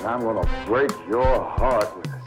and I'm gonna break your heart with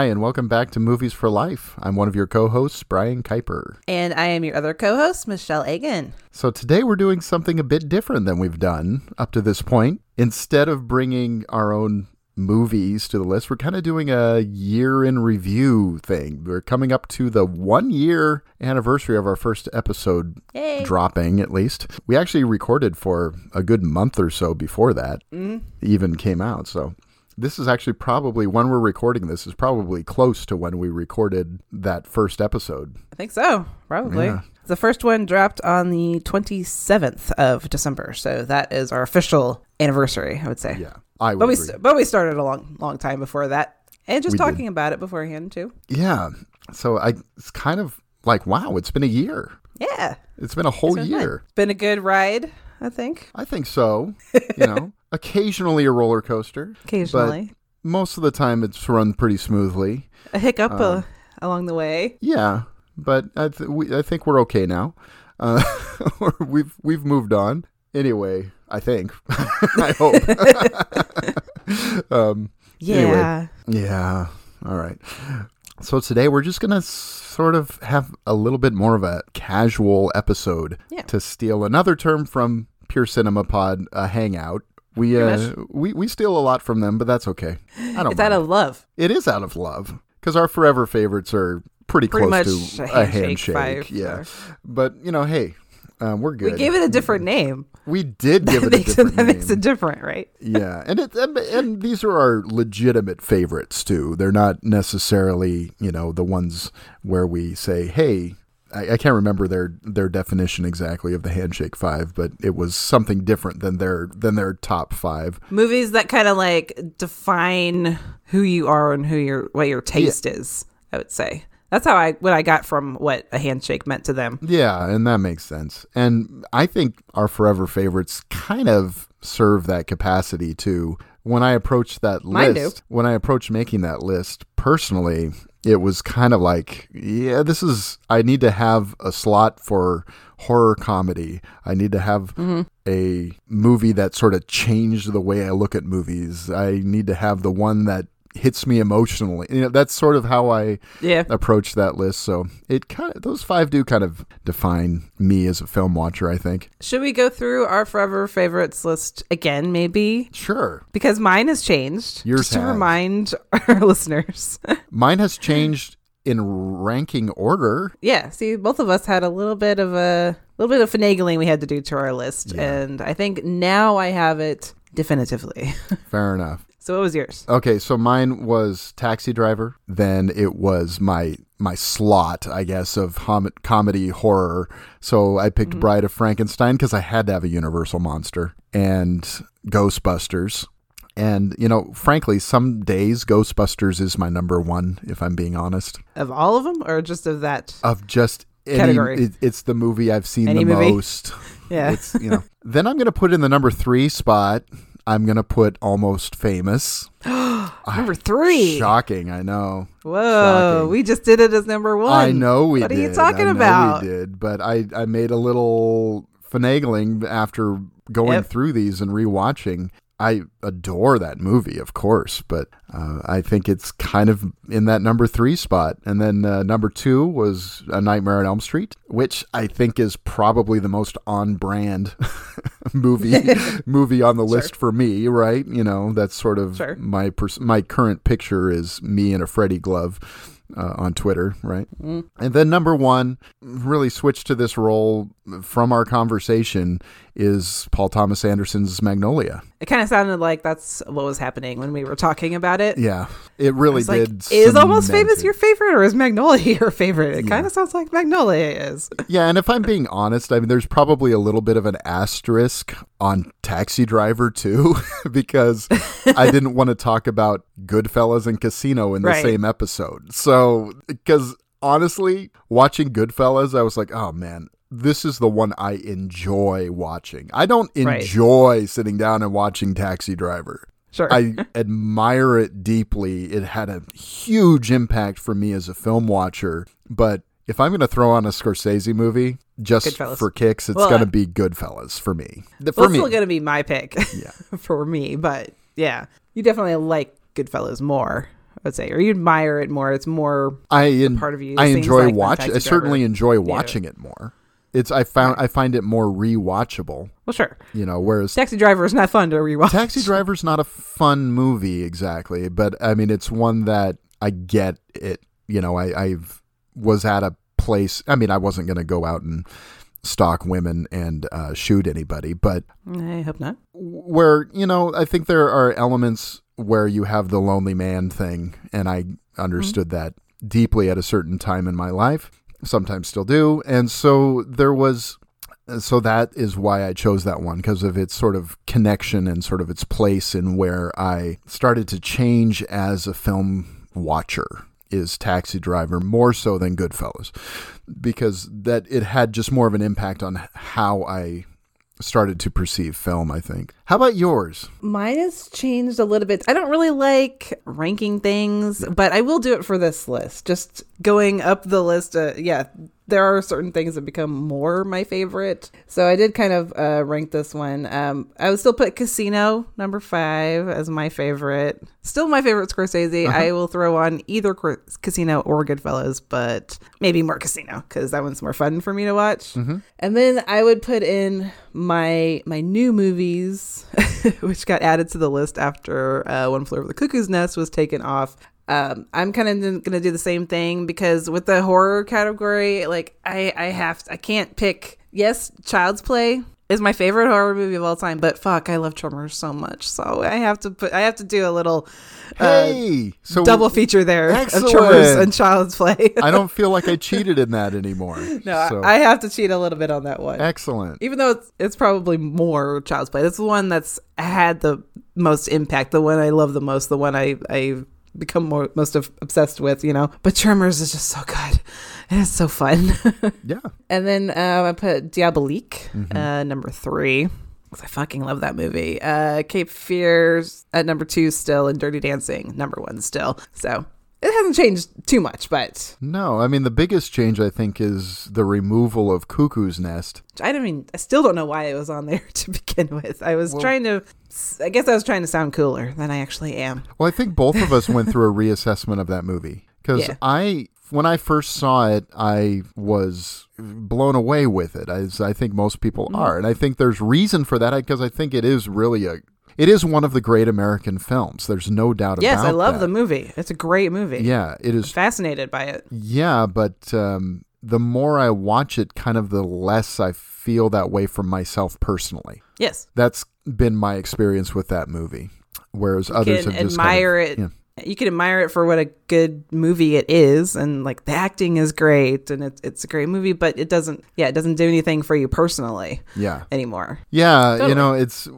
Hi, and welcome back to Movies for Life. I'm one of your co hosts, Brian Kuiper. And I am your other co host, Michelle Agan. So today we're doing something a bit different than we've done up to this point. Instead of bringing our own movies to the list, we're kind of doing a year in review thing. We're coming up to the one year anniversary of our first episode Yay. dropping, at least. We actually recorded for a good month or so before that mm-hmm. even came out. So this is actually probably when we're recording this is probably close to when we recorded that first episode. I think so, probably. Yeah. The first one dropped on the 27th of December. So that is our official anniversary, I would say. Yeah, I would But we, st- but we started a long, long time before that. And just We did. talking about it beforehand, too. Yeah. So I it's kind of like wow, it's been a year. Yeah. It's been a whole It's been fun. year. Been a good ride, I think. I think so. You know, occasionally a roller coaster. Occasionally. But most of the time it's run pretty smoothly. a hiccup Um, uh, along the way. Yeah, but I th- we, I think we're okay now. Uh, we've we've moved on. Anyway, I think. I hope. um, Yeah. Anyway. Yeah. All right. So today we're just going to sort of have a little bit more of a casual episode Yeah. to steal another term from Pure Cinema Pod, a hangout. We uh, we we steal a lot from them, but that's okay. I don't It's out of love. It is out of love because our forever favorites are pretty, Pretty close to a handshake handshake. yeah, star. but you know, hey, um, we're good. We gave it a different name. We did give that it a different it, that name. makes it different, right? yeah, and it and, and these are our legitimate favorites too. They're not necessarily you know the ones where we say, hey. I, I can't remember their their definition exactly of the handshake five, but it was something different than their than their top five. Movies that kind of like define who you are and who your what your taste is. I would say that's how I what I got from what a handshake meant to them. Yeah, and that makes sense. And I think our forever favorites kind of serve that capacity too. When I approached that Mine do. list, when I approached making that list personally, it was kind of like, yeah, this is I need to have a slot for horror comedy. I need to have Mm-hmm. a movie that sort of changed the way I look at movies. I need to have the one that hits me emotionally. You know, that's sort of how I Yeah. approach that list. So it kind of those five do kind of define me as a film watcher. I think. Should we go through our forever favorites list again, maybe? Sure, Because mine has changed. Yours just to has. remind our listeners. mine has changed in ranking order. yeah. See, both of us had a little bit of a little bit of finagling we had to do to our list, Yeah. and I think now I have it definitively. Fair enough. So, what was yours? Okay, so mine was Taxi Driver. Then it was my my slot, I guess, of hom- comedy horror. So I picked mm-hmm. Bride of Frankenstein because I had to have a Universal monster and Ghostbusters. And you know, frankly, some days Ghostbusters is my number one. If I'm being honest. Of all of them, or just of that? of just any, Category. it, it's the movie I've seen Any the movie? most. Yeah. It's you know. then I'm gonna put in the number three spot. I'm gonna put Almost Famous. Number three. Shocking, I know. Whoa, Shocking. we just did it as number one. I know we What did. are you talking about? We did, but I I made a little finagling after going Yep. through these and rewatching. I adore that movie, of course, but uh, I think it's kind of in that number three spot. And then uh, number two was A Nightmare on Elm Street, which I think is probably the most on brand movie movie on the list for me. Right? You know, that's sort of Sure. my pers- my current picture is me in a Freddy glove uh, on Twitter, right? Mm. And then number one, really switched to this role from our conversation is Paul Thomas Anderson's Magnolia. It kind of sounded like that's what was happening when we were talking about it. Yeah, it really It's like, did. is almost famous your favorite or is Magnolia your favorite? It kind of sounds like Magnolia is. Yeah, and if I'm being honest, I mean, there's probably a little bit of an asterisk on Taxi Driver too, because I didn't want to talk about Goodfellas and Casino in the Right. same episode. So, because honestly, watching Goodfellas, I was like, oh man, this is the one I enjoy watching. I don't Right. enjoy sitting down and watching Taxi Driver. Sure. I admire it deeply. It had a huge impact for me as a film watcher. But if I'm going to throw on a Scorsese movie just for kicks, it's Well, going uh, to be Goodfellas for me. Well, For it's me, still going to be my pick Yeah. for me, but yeah, you definitely like Goodfellas more, I would say, or you admire it more. It's more I en- part of you I enjoy like the watch. I certainly enjoy watching it more. It's I found I find it more rewatchable. well, sure. You know, whereas Taxi Driver is not fun to rewatch. Taxi Driver is not a fun movie exactly, but I mean it's one that I get it. You know, I I've was at a place. I mean, I wasn't going to go out and stalk women and uh, shoot anybody, but I hope not. where you know, I think there are elements where you have the lonely man thing, and I understood that deeply at a certain time in my life. Sometimes still do, and so there was so that is why I chose that one because of its sort of connection and sort of its place in where I started to change as a film watcher is Taxi Driver more so than Goodfellas because that it had just more of an impact on how I started to perceive film, I think. How about yours? Mine has changed a little bit. I don't really like ranking things, but I will do it for this list. Just going up the list. Uh, yeah, there are certain things that become more my favorite. So I did kind of uh, rank this one. Um, I would still put Casino number five as my favorite. Still my favorite Scorsese. I will throw on either Casino or Goodfellas, but maybe more Casino because that one's more fun for me to watch. And then I would put in my my new movies, which got added to the list after uh, One Flew Over the Cuckoo's Nest was taken off. Um, I'm kind of going to do the same thing because with the horror category, like I I have to, I can't pick. Yes, Child's Play is my favorite horror movie of all time, but fuck, I love Tremors so much, so I have to put I have to do a little uh, Hey, so double feature there Excellent. of Tremors and Child's Play. I don't feel like I cheated in that anymore. no, so, I have to cheat a little bit on that one. excellent. even though it's, it's probably more child's play it's the one that's had the most impact the one i love the most the one i i become more most of, obsessed with you know? But tremors is just so good. And it's so fun. Yeah. and then uh, i put diabolique Mm-hmm. uh, number three 'cause i fucking love that movie. Uh cape fears at number two still and dirty dancing number one still. So it hasn't changed too much but No, I mean the biggest change I think is the removal of Cuckoo's Nest. I don't mean I still don't know why it was on there to begin with. I was trying to I guess I was trying to sound cooler than I actually am. Well, I think both of us went through a reassessment of that movie because Yeah. I, when I first saw it, I was blown away with it, as I think most people Mm-hmm. are, and I think there's reason for that because I think it is really a, it is one of the great American films. There's no doubt Yes, about it. Yes, I love that. the movie. It's a great movie. Yeah, it is Fascinated by it. Yeah, but um, the more I watch it, kind of the less I feel that way for myself personally. Yes. That's been my experience with that movie. Whereas You others have just admire kind of, it. yeah. You can admire it for what a good movie it is and like the acting is great and it's it's a great movie, but it doesn't yeah, it doesn't do anything for you personally Yeah, anymore. yeah. Totally. You know, it's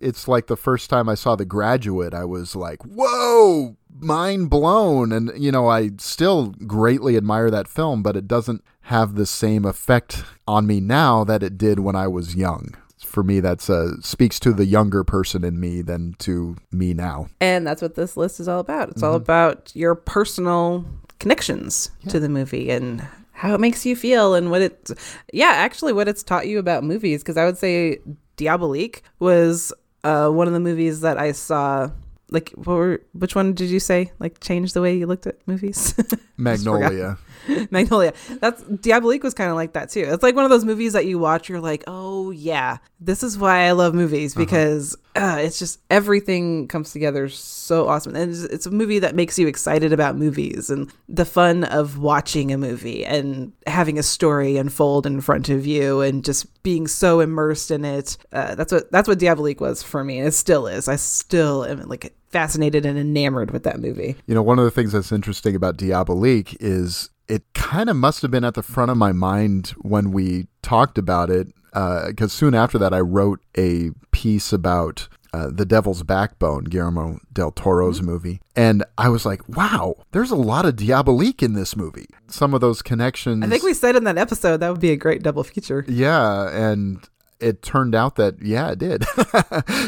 it's like the first time I saw The Graduate, I was like, "Whoa!" Mind blown, and you know I still greatly admire that film, but it doesn't have the same effect on me now that it did when I was young. For me, that's uh, speaks to the younger person in me than to me now. And that's what this list is all about. It's Mm-hmm. all about your personal connections to the movie and how it makes you feel and what it, yeah, actually what it's taught you about movies. Because I would say Diabolique was uh, one of the movies that I saw. Like, what were, which one did you say? Like, change the way you looked at movies? Magnolia. Magnolia. That's Diabolique was kind of like that too. It's like one of those movies that you watch, you're like, oh yeah, this is why I love movies because uh, it's just everything comes together so awesome, and it's, it's a movie that makes you excited about movies and the fun of watching a movie and having a story unfold in front of you and just being so immersed in it. Uh, that's what that's what Diabolique was for me, and it still is. I still am like fascinated and enamored with that movie. You know, one of the things that's interesting about Diabolique is it kind of must have been at the front of my mind when we talked about it, because soon after that, I wrote a piece about. Uh, the Devil's Backbone, Guillermo del Toro's movie. And I was like, wow, there's a lot of Diabolique in this movie. Some of those connections. I think we said in that episode that would be a great double feature. Yeah, and it turned out that yeah, it did.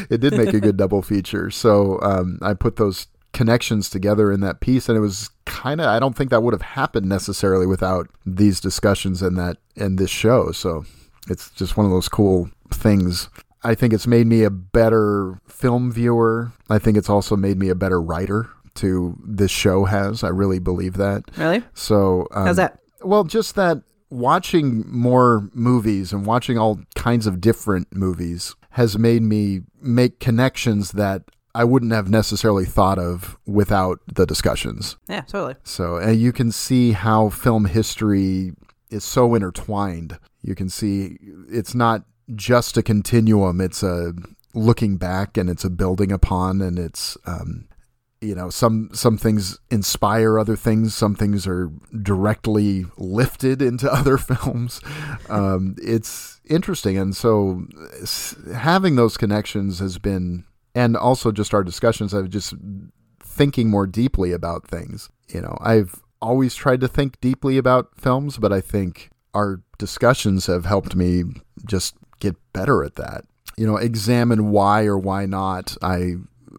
it did make a good double feature. So um, I put those connections together in that piece, and it was kind of I don't think that would have happened necessarily without these discussions and that and this show. So it's just one of those cool things. I think it's made me a better film viewer. I think it's also made me a better writer. To this show has I really believe that. Really? So um, How's that? well, just that watching more movies and watching all kinds of different movies has made me make connections that I wouldn't have necessarily thought of without the discussions. Yeah, totally. So, and you can see how film history is so intertwined. You can see it's not just a continuum, it's a looking back and it's a building upon and it's um, you know some some things inspire other things some things are directly lifted into other films um, it's interesting and so having those connections has been and also just our discussions of just thinking more deeply about things. You know i've always tried to think deeply about films but i think our discussions have helped me just get better at that. You know examine why or why not i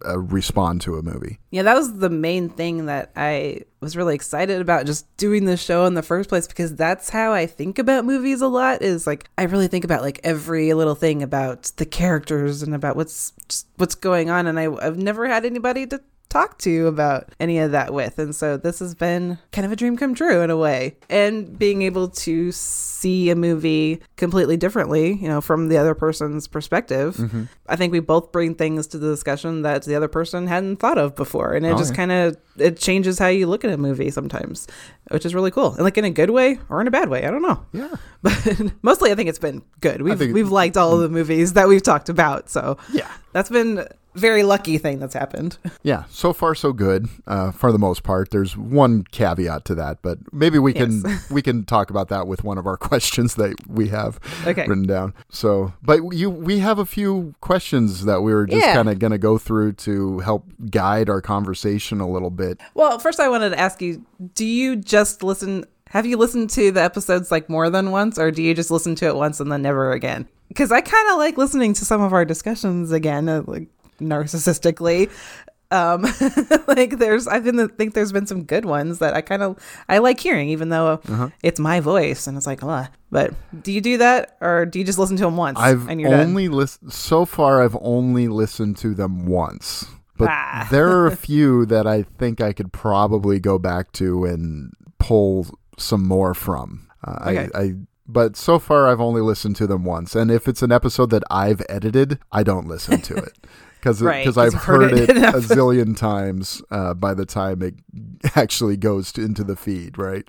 uh, respond to a movie. Yeah, that was the main thing that I was really excited about just doing this show in the first place because that's how I think about movies a lot is like I really think about like every little thing about the characters and about what's what's going on and I, I've never had anybody to talk to you about any of that with. And so this has been kind of a dream come true in a way. And being able to see a movie completely differently you know from the other person's perspective i think we both bring things to the discussion that the other person hadn't thought of before. And it Oh, just yeah. kind of it changes how you look at a movie sometimes which is really cool. And like in a good way or in a bad way i don't know. Yeah. But mostly i think it's been good. We've, we've liked all of the movies that we've talked about. So Yeah. that's been very lucky thing that's happened Yeah, so far so good uh, for the most part. There's one caveat to that, but maybe we can we can talk about that with one of our questions that we have Okay. written down. So, but you we have a few questions that we were just Yeah. kind of going to go through to help guide our conversation a little bit. Well, first I wanted to ask you, do you just listen have you listened to the episodes like more than once or do you just listen to it once and then never again? Cuz I kind of like listening to some of our discussions again, uh, like narcissistically. Um like there's I've been think there's been some good ones that I kind of I like hearing even though it's my voice and it's like, "Uh." But do you do that or do you just listen to them once I've and you're only listened so far. I've only listened to them once, but Ah. there are a few that I think I could probably go back to and pull some more from. Uh, Okay. I, I but so far I've only listened to them once, and if it's an episode that I've edited, I don't listen to it. Because Right, 'cause I've heard heard it it, a zillion times uh, by the time it actually goes to, into the feed, right?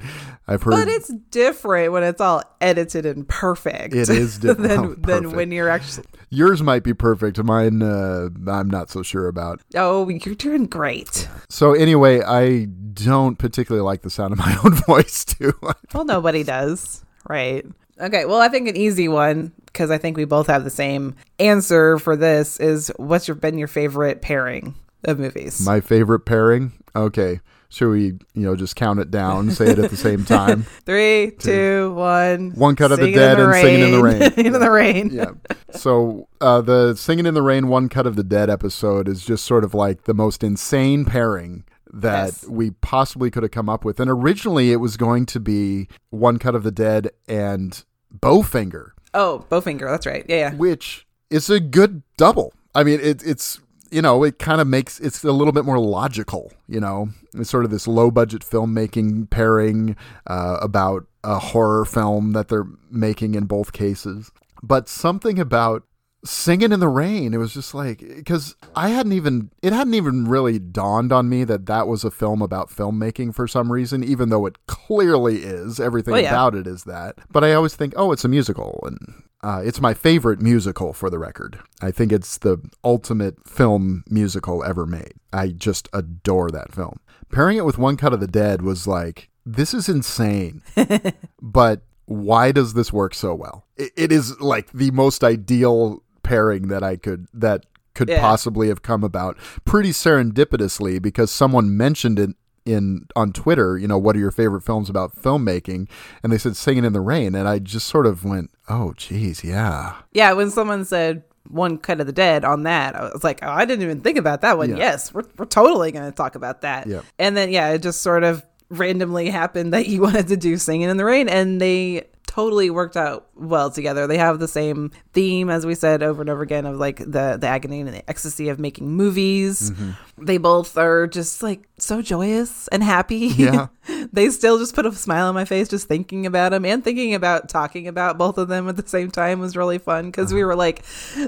I've heard But it's different when it's all edited and perfect. It is different than, oh, than when you're actually. yours might be perfect. Mine, uh, I'm not so sure about. Oh, you're doing great. So anyway, I don't particularly like the sound of my own voice too. Well, nobody does, right? Okay. Well, I think an easy one because I think we both have the same answer for this is what's your been your favorite pairing of movies? my favorite pairing. Okay, should we, you know, just count it down, say it at the same time? Three, two, one. One cut of the Dead and Singing in the Rain. In the rain. yeah. So uh, the Singing in the Rain, One Cut of the Dead episode is just sort of like the most insane pairing that Yes. we possibly could have come up with. And originally it was going to be One Cut of the Dead and Bowfinger. Oh, Bowfinger. That's right. Yeah, yeah. which is a good double. I mean, it, it's you know, it kind of makes it's a little bit more logical. You know, it's sort of this low budget filmmaking pairing uh, about a horror film that they're making in both cases. But something about singing in the rain. It was just like because i hadn't even it hadn't even really dawned on me that that was a film about filmmaking for some reason even though it clearly is. Everything Well, yeah. about it is that. But i always think oh it's a musical and uh, it's my favorite musical for the record. I think it's the ultimate film musical ever made. I just adore that film. Pairing it with one cut of the dead was like this is insane. But why does this work so well? It, it is like the most ideal pairing that I could that could Yeah. possibly have come about pretty serendipitously because someone mentioned it in on Twitter, you know, what are your favorite films about filmmaking? And they said Singing in the Rain and I just sort of went, "Oh geez, yeah." Yeah, when someone said one cut of the dead on that, I was like, oh, I didn't even think about that one. Yeah. Yes, we're, we're totally going to talk about that. Yep. And then, yeah, it just sort of randomly happened that you wanted to do Singing in the Rain, and they totally worked out well together. They have the same theme, as we said over and over again, of like the, the agony and the ecstasy of making movies. Mm-hmm. They both are just like so joyous and happy. Yeah. they still just put a smile on my face just thinking about them and thinking about talking about both of them at the same time was really fun because we were like,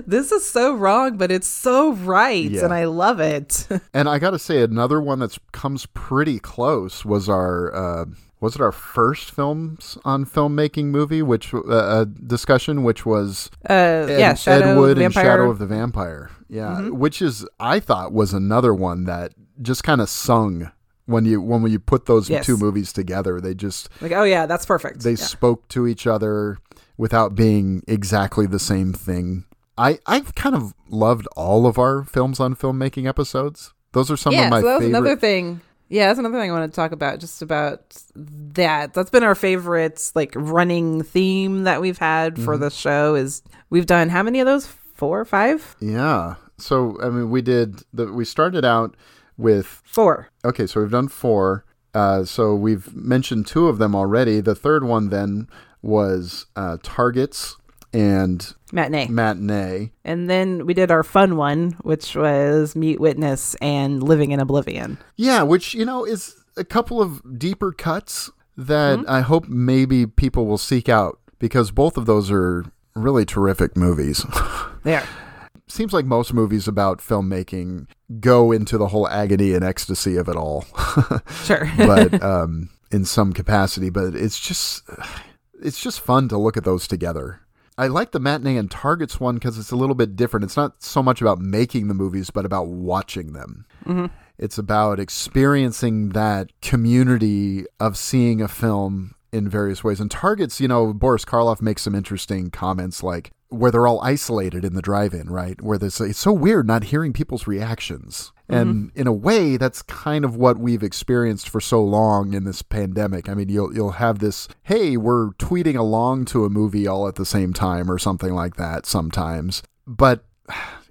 this is so wrong, but it's so right. Yeah. And I love it. And I got to say another one that comes pretty close was our uh was it our first films on filmmaking movie which uh, discussion which was Uh, Ed, yeah, Shadow Ed Wood and Shadow of the Vampire. Yeah, which is I thought was another one that just kind of sung when you when you put those Yes. two movies together. They just like, oh, yeah, that's perfect. they Yeah. spoke to each other without being exactly the same thing. I I've kind of loved all of our films on filmmaking episodes. Those are some yeah, of my so that was favorite. another thing. Yeah, that's another thing I want to talk about. Just about that. That's been our favorite like running theme that we've had for Mm-hmm. the show. Is we've done how many of those? Four or five? Yeah. So I mean, we did the we started out with Four. Okay, so we've done four. Uh, so we've mentioned two of them already. The third one then was uh, Targets and Matinee. Matinee. And then we did our fun one, which was Meet Witness and Living in Oblivion. Yeah, which, you know, is a couple of deeper cuts that I hope maybe people will seek out because both of those are really terrific movies. There. Seems like most movies about filmmaking go into the whole agony and ecstasy of it all. Sure. but um, in some capacity. But it's just it's just fun to look at those together. I like the matinee and targets one because it's a little bit different. It's not so much about making the movies, but about watching them. Mm-hmm. It's about experiencing that community of seeing a film in various ways. And targets, you know, Boris Karloff makes some interesting comments like where they're all isolated in the drive-in, right? Where there's it's so weird not hearing people's reactions. And in a way, that's kind of what we've experienced for so long in this pandemic. I mean, you'll you'll have this, hey, we're tweeting along to a movie all at the same time or something like that sometimes. But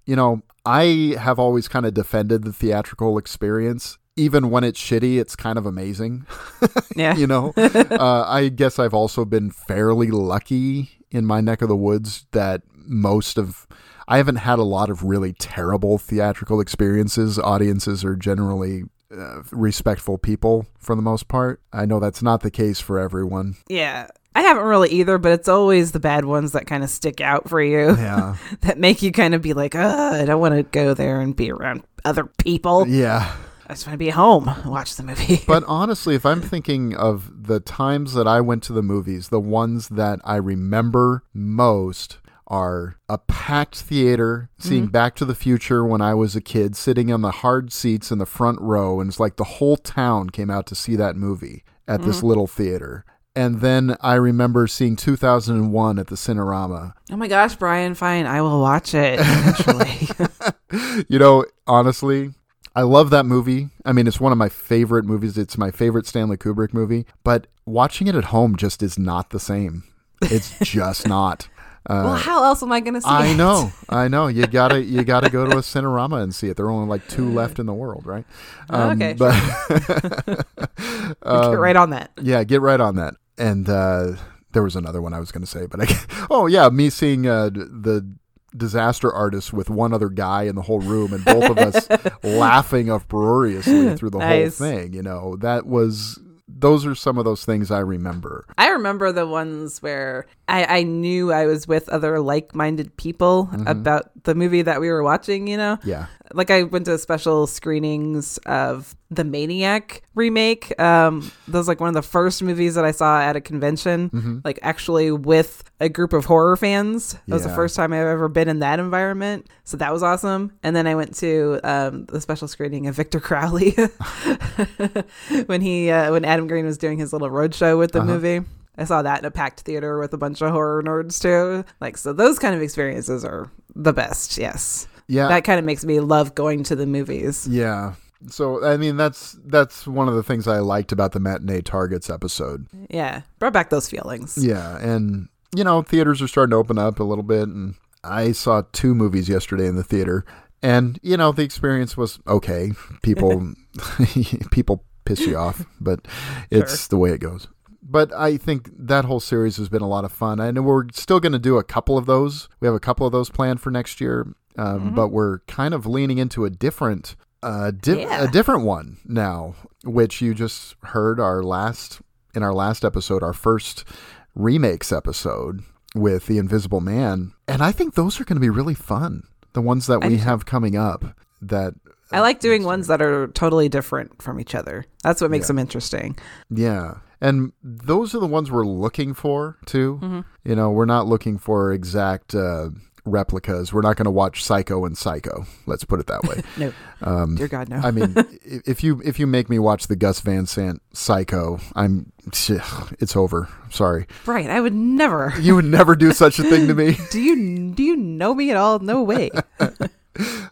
you know, I have always kind of defended the theatrical experience. Even when it's shitty, it's kind of amazing. yeah. you know, uh, I guess I've also been fairly lucky in my neck of the woods that most of I haven't had a lot of really terrible theatrical experiences. Audiences are generally uh, respectful people for the most part. I know that's not the case for everyone. Yeah. I haven't really either, but it's always the bad ones that kind of stick out for you. Yeah. that make you kind of be like, I don't want to go there and be around other people. Yeah. I just want to be home and watch the movie. But honestly, if I'm thinking of the times that I went to the movies, the ones that I remember most are a packed theater, seeing mm-hmm. Back to the Future when I was a kid, sitting on the hard seats in the front row, and it's like the whole town came out to see that movie at this mm-hmm. little theater. And then I remember seeing 2001 at the Cinerama. oh my gosh, Brian, fine. I will watch it eventually. You know, honestly, I love that movie. I mean, it's one of my favorite movies. It's my favorite Stanley Kubrick movie, but watching it at home just is not the same. It's just not. Well, how else am I going to see I it? I know, I know. You gotta, you gotta go to a Cinerama and see it. There are only like two left in the world, right? Oh, okay, but Get right on that. yeah, get right on that. And uh, there was another one I was going to say, but I, oh yeah, me seeing uh, the disaster artist with one other guy in the whole room and both of us laughing uproariously through the Nice. whole thing. You know, that was those are some of those things I remember. I remember the ones where I, I knew I was with other like minded people mm-hmm. about the movie that we were watching, you know? Yeah. Like I went to special screenings of the Maniac remake. Um, that was like one of the first movies that I saw at a convention, like actually with a group of horror fans. That was the first time I've ever been in that environment. So that was awesome. And then I went to um, the special screening of Victor Crowley when he uh, when Adam Green was doing his little roadshow with the movie. I saw that in a packed theater with a bunch of horror nerds too. Like so, those kind of experiences are the best. Yes, Yeah. that kind of makes me love going to the movies. Yeah. So I mean that's that's one of the things I liked about the matinee targets episode. Yeah, brought back those feelings. Yeah, and you know, theaters are starting to open up a little bit and I saw two movies yesterday in the theater and you know, the experience was okay. People people piss you off, but it's the way it goes. But I think that whole series has been a lot of fun. I know we're still going to do a couple of those. We have a couple of those planned for next year, um, but we're kind of leaning into a different, uh, di- Yeah. a different one now, which you just heard our last in our last episode, our first remakes episode with the Invisible Man, and I think those are going to be really fun. The ones that we have coming up that I like doing ones that are totally different from each other. That's what makes them interesting. Yeah. And those are the ones we're looking for too. Mm-hmm. You know, we're not looking for exact uh, replicas. We're not going to watch Psycho and Psycho. Let's put it that way. No, dear God, no. Um, I mean, if you if you make me watch the Gus Van Sant Psycho, I'm it's over. Sorry. right, I would never. You would never do such a thing to me. Do you do you know me at all? No way.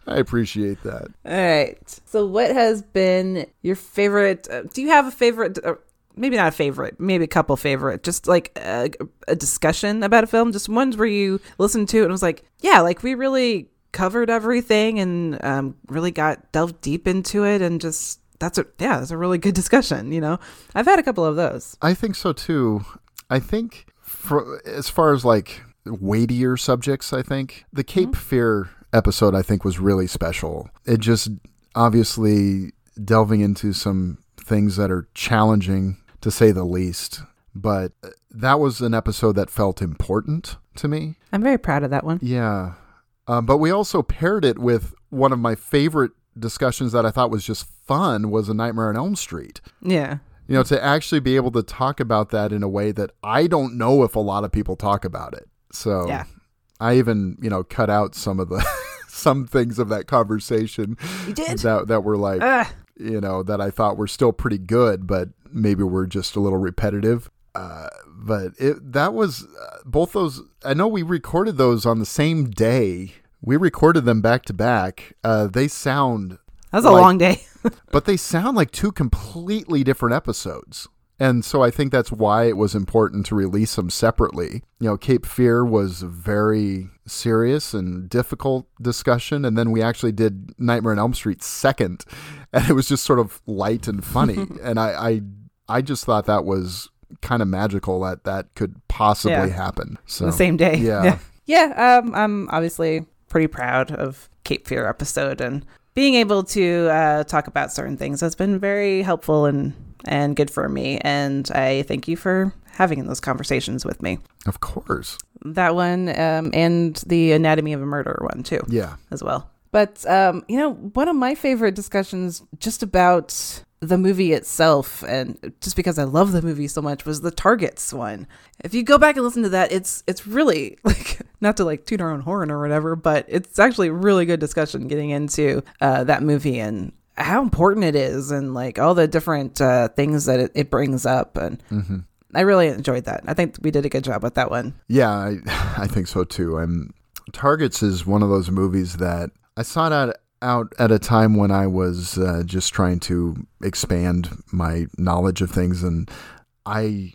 I appreciate that. All right. So, what has been your favorite? Uh, do you have a favorite? Uh, maybe not a favorite. Maybe a couple favorite. Just like a, a discussion about a film. Just ones where you listened to it and was like, yeah, like we really covered everything and um, really got delved deep into it and just that's a yeah, that's a really good discussion. You know, I've had a couple of those. I think so too. I think for as far as like weightier subjects, I think the Cape Fear episode I think was really special. It just obviously delving into some things that are challenging to say the least, but that was an episode that felt important to me. I'm very proud of that one. Yeah. Um, but we also paired it with one of my favorite discussions that I thought was just fun was a Nightmare on Elm Street Yeah. you know to actually be able to talk about that in a way that i don't know if a lot of people talk about it so Yeah. i even you know cut out some of the some things of that conversation You did? that that were like Ugh. you know that i thought were still pretty good but maybe were just a little repetitive uh, but it that was uh, both those i know we recorded those on the same day we recorded them back to back uh, they sound That was a like- long day. but they sound like two completely different episodes. And so I think that's why it was important to release them separately. You know, Cape Fear was a very serious and difficult discussion. And then we actually did Nightmare on Elm Street second. And it was just sort of light and funny. and I, I, I just thought that was kind of magical that that could possibly Yeah. happen. So the same day. Yeah. Yeah. Yeah. Um, I'm obviously pretty proud of Cape Fear episode and being able to uh, talk about certain things has been very helpful and and good for me. And I thank you for having those conversations with me. Of course. That one um, and the Anatomy of a Murder one too Yeah. as well. But um, you know, one of my favorite discussions just about the movie itself and just because I love the movie so much was the Targets one. If you go back and listen to that, it's it's really like not to like toot our own horn or whatever, but it's actually a really good discussion getting into uh, that movie and how important it is and like all the different uh, things that it, it brings up and I really enjoyed that. I think we did a good job with that one. Yeah, I, I think so too. I'm Targets is one of those movies that I sought out out at a time when I was uh, just trying to expand my knowledge of things, and I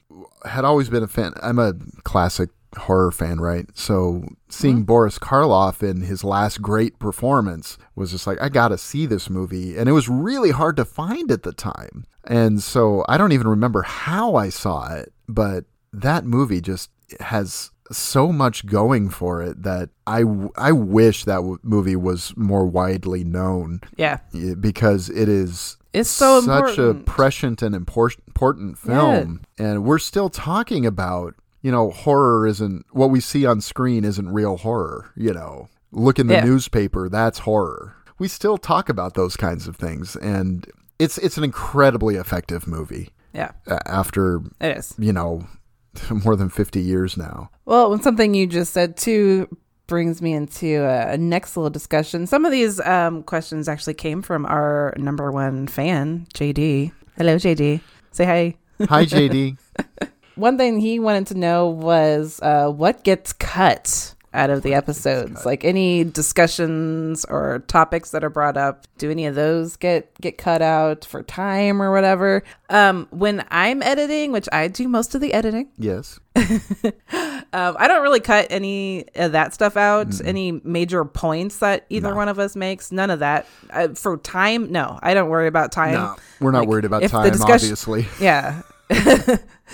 had always been a fan. I'm a classic horror fan, right? So seeing uh-huh. Boris Karloff in his last great performance was just like I got to see this movie, and it was really hard to find at the time. And so I don't even remember how I saw it, but that movie just has so much going for it that I, I wish that w- movie was more widely known Yeah. because it is It's so such important. a prescient and impor- important film and we're still talking about you know horror isn't what we see on screen isn't real horror you know look in the Yeah. newspaper that's horror we still talk about those kinds of things and it's it's an incredibly effective movie Yeah. after It is. you know more than 50 years now Well, when something you just said too brings me into a, next little discussion. Some of these um, questions actually came from our number one fan, JD. Hello, JD. Say hi. hi jd One thing he wanted to know was uh, what gets cut out of the episodes, like any discussions or topics that are brought up. Do any of those get get cut out for time or whatever? Um, when I'm editing, which I do most of the editing, yes um, I don't really cut any of that stuff out. Any major points that either one of us makes, none of that. Uh, for time, no, I don't worry about time. no we're not Like, worried about time discussion- obviously Yeah.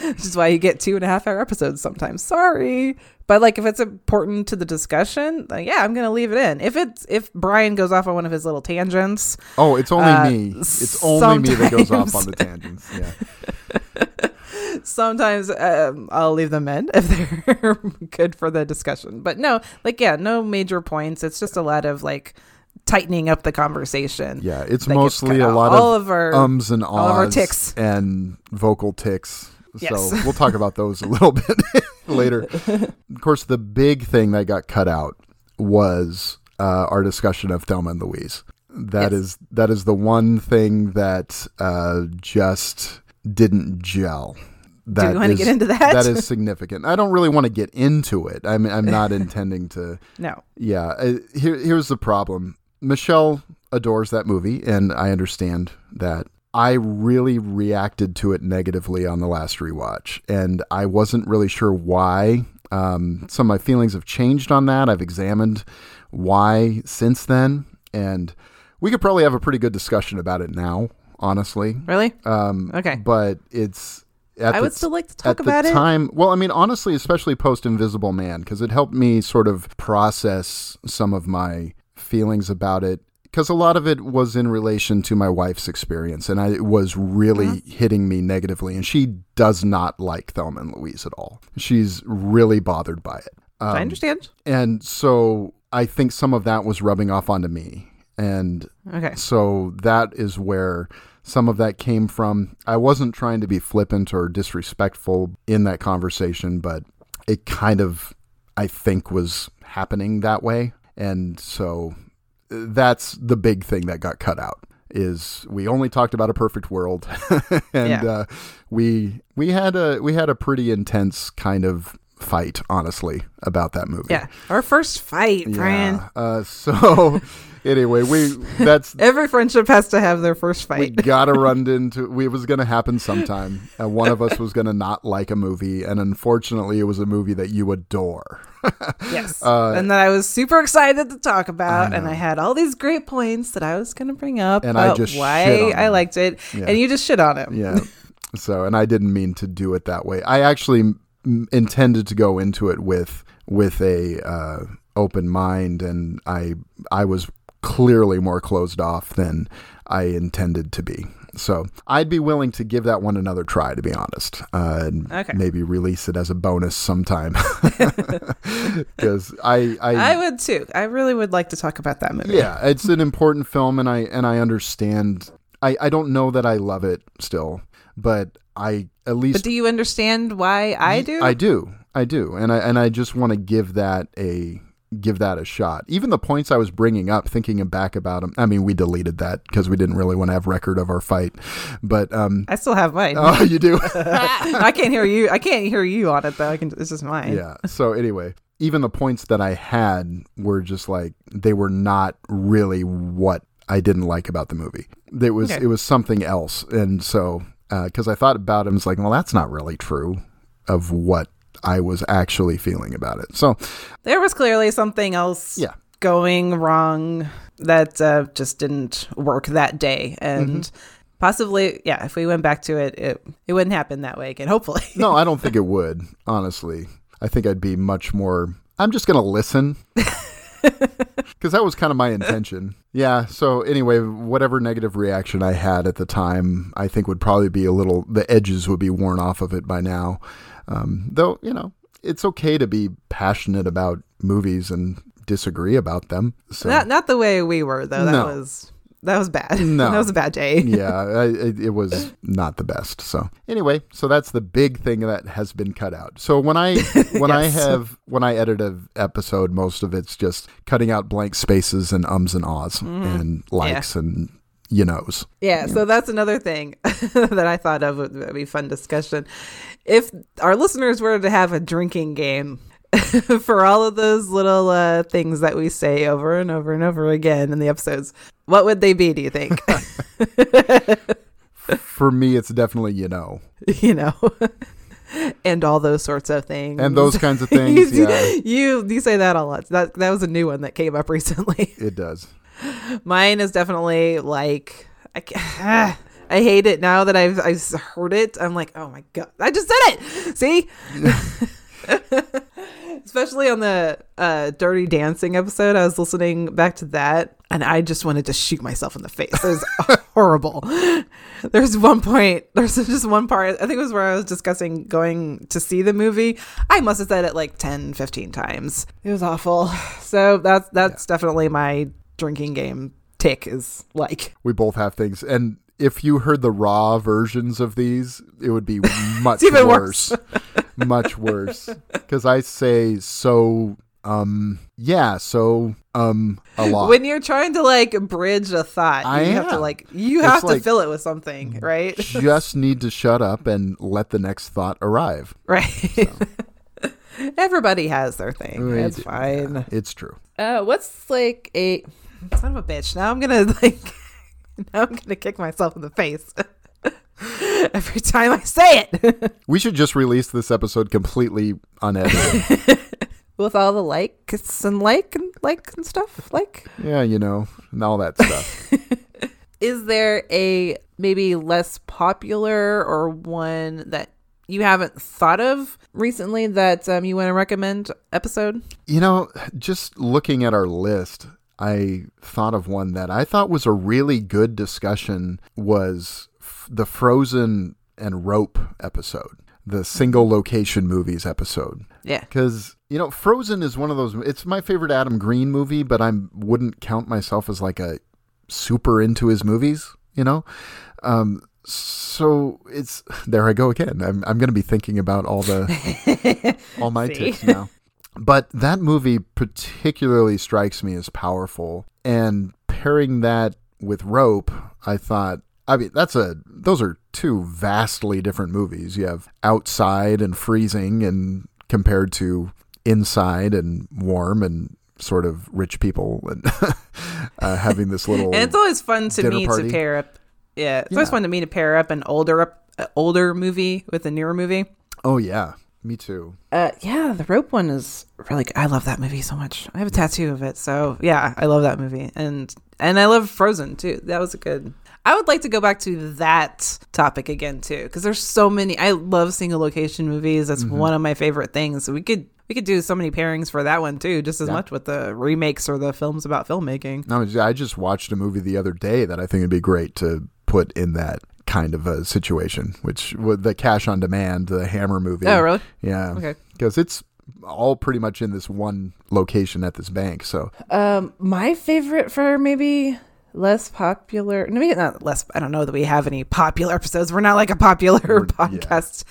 Which is why you get two and a half hour episodes sometimes. Sorry. But like if it's important to the discussion, like yeah, I'm gonna leave it in. If it's if Brian goes off on one of his little tangents, oh it's only Uh, me it's only me that goes off on the tangents yeah sometimes um, I'll leave them in if they're good for the discussion. But no, like yeah, no major points. It's just a lot of like tightening up the conversation. Yeah, it's mostly a lot all of, of our ums and ahs all of our ticks. and vocal ticks. Yes. So we'll talk about those a little bit later. Of course, the big thing that got cut out was uh, our discussion of Thelma and Louise. That Yes. is that is the one thing that uh, just didn't gel. That we wanna get into that? That is significant. I don't really want to get into it. I'm I'm not intending to. no. Yeah, uh, here here's the problem. Michelle adores that movie, and I understand that. I really reacted to it negatively on the last rewatch, and I wasn't really sure why. Um, some of my feelings have changed on that. I've examined why since then, and we could probably have a pretty good discussion about it now. Honestly, Really? um, Okay. but it's. I would still like to talk at about the it. time well i mean honestly especially post invisible man because it helped me sort of process some of my feelings about it because a lot of it was in relation to my wife's experience and I, it was really Uh-huh. hitting me negatively and she does not like thelma and louise at all she's really bothered by it um, I understand. and so i think some of that was rubbing off onto me and Okay. so that is where some of that came from. I wasn't trying to be flippant or disrespectful in that conversation, but it kind of, I think, was happening that way. And so that's the big thing that got cut out is we only talked about a perfect world and Yeah. uh, we we had a we had a pretty intense kind of fight honestly about that movie Yeah. Our first fight, Brian. yeah. Uh, so anyway, we that's Every friendship has to have their first fight. we gotta run into. We, it was gonna happen sometime. And one of us was gonna not like a movie, and unfortunately, it was a movie that you adore. yes. uh, and that I was super excited to talk about, and I had all these great points that I was going to bring up And I about just why I liked it, Yeah. and you just shit on it. yeah. So, and I didn't mean to do it that way. I actually intended to go into it with with a uh, open mind, and I I was clearly more closed off than I intended to be. So I'd be willing to give that one another try, to be honest, uh, and Okay. maybe release it as a bonus sometime. Because I, I, I would too. I really would like to talk about that movie. yeah, it's an important film, and I and I understand. I I don't know that I love it still, but I at least But do you understand why I do? I do. I do. And I and I just want to give that a give that a shot. Even the points I was bringing up thinking back about them. I mean, we deleted that because we didn't really want to have record of our fight. But um I still have mine. Oh, you do. I can't hear you. I can't hear you on it though. I can. This is mine. yeah. So anyway, even the points that I had were just like they were not really what I didn't like about the movie. It was Okay. it was something else. And so because I thought about it, I was like, well, that's not really true of what I was actually feeling about it. So There was clearly something else. Yeah. Going wrong that uh, just didn't work that day, and Mm-hmm. possibly, yeah, if we went back to it, it it wouldn't happen that way again. Hopefully. no, I don't think it would. Honestly, I think I'd be much more. I'm just gonna listen. Because that was kind of my intention. Yeah. So anyway, whatever negative reaction I had at the time, I think would probably be a little. The edges would be worn off of it by now. Um, though you know, it's okay to be passionate about movies and disagree about them. So Not not the way we were though. That No. was that was bad. No. that was a bad day. yeah, I, it, it was not the best. So anyway, so that's the big thing that has been cut out. So when I when I have when I edit an episode, most of it's just cutting out blank spaces and ums and ahs mm-hmm. and likes and you knows. Yeah, so that's another thing that I thought of would be fun discussion. If our listeners were to have a drinking game for all of those little uh, things that we say over and over and over again in the episodes, what would they be? Do you think? For me, it's definitely you know you know, and all those sorts of things, and those kinds of things. you, yeah, you you say that a lot. That that was a new one that came up recently. it does. Mine is definitely like I, ca- I hate it now that I've I've heard it. I'm like, oh my god, I just said it. See, especially on the uh, Dirty Dancing episode, I was listening back to that, and I just wanted to shoot myself in the face. It was horrible. There's one point. There's just one part. I think it was where I was discussing going to see the movie. I must have said it like 10, 15 times. It was awful. So that's that's definitely my drinking game tick is like We both have things, and if you heard the raw versions of these, it would be much even worse. much worse. Because I say so. Um. Yeah. So. Um. A lot. when you're trying to like bridge a thought, you I have to like you It's have to like- fill it with something, right? just need to shut up and let the next thought arrive. right. Everybody has their thing. We It's do, fine. It's true. Uh, what's like a son of a bitch? Now I'm gonna like now I'm gonna kick myself in the face every time I say it. We should just release this episode completely unedited. with all the likes and like and like and stuff. Like, yeah, you know, and all that stuff. is there a maybe less popular or one that you haven't thought of recently that um, you want to recommend episode? You know, just looking at our list, I thought of one that I thought was a really good discussion was f- the Frozen and Rope episode, the single location movies episode. Yeah. Because you know, Frozen is one of those. It's my favorite Adam Green movie, but I wouldn't count myself as like a super into his movies. You know, um, so it's there. I go again. I'm I'm going to be thinking about all the all my ticks now. But that movie particularly strikes me as powerful, and pairing that with Rope, I thought. I mean, that's a those are two vastly different movies. You have Outside and Freezing, and compared to Inside and Warm and sort of rich people and uh, having this little. And it's always fun to me party. to pair up. Yeah, it's always fun to me to pair up an older up, uh, older movie with a newer movie. oh yeah, me too. Uh, yeah, the rope one is really. Good. I love that movie so much. I have a tattoo of it, so yeah, I love that movie, and and I love Frozen too. That was a good. I would like to go back to that topic again too, because there's so many. I love single location movies. That's one of my favorite things. So we could we could do so many pairings for that one too, just as much with the remakes or the films about filmmaking. No, I just watched a movie the other day that I think would be great to put in that kind of a situation, which with the Cash on Demand, the Hammer movie. Oh, really? Yeah. Okay. Because it's all pretty much in this one location at this bank. So Um, my favorite for maybe less popular, maybe not less. I don't know that we have any popular episodes. We're not like a popular podcast.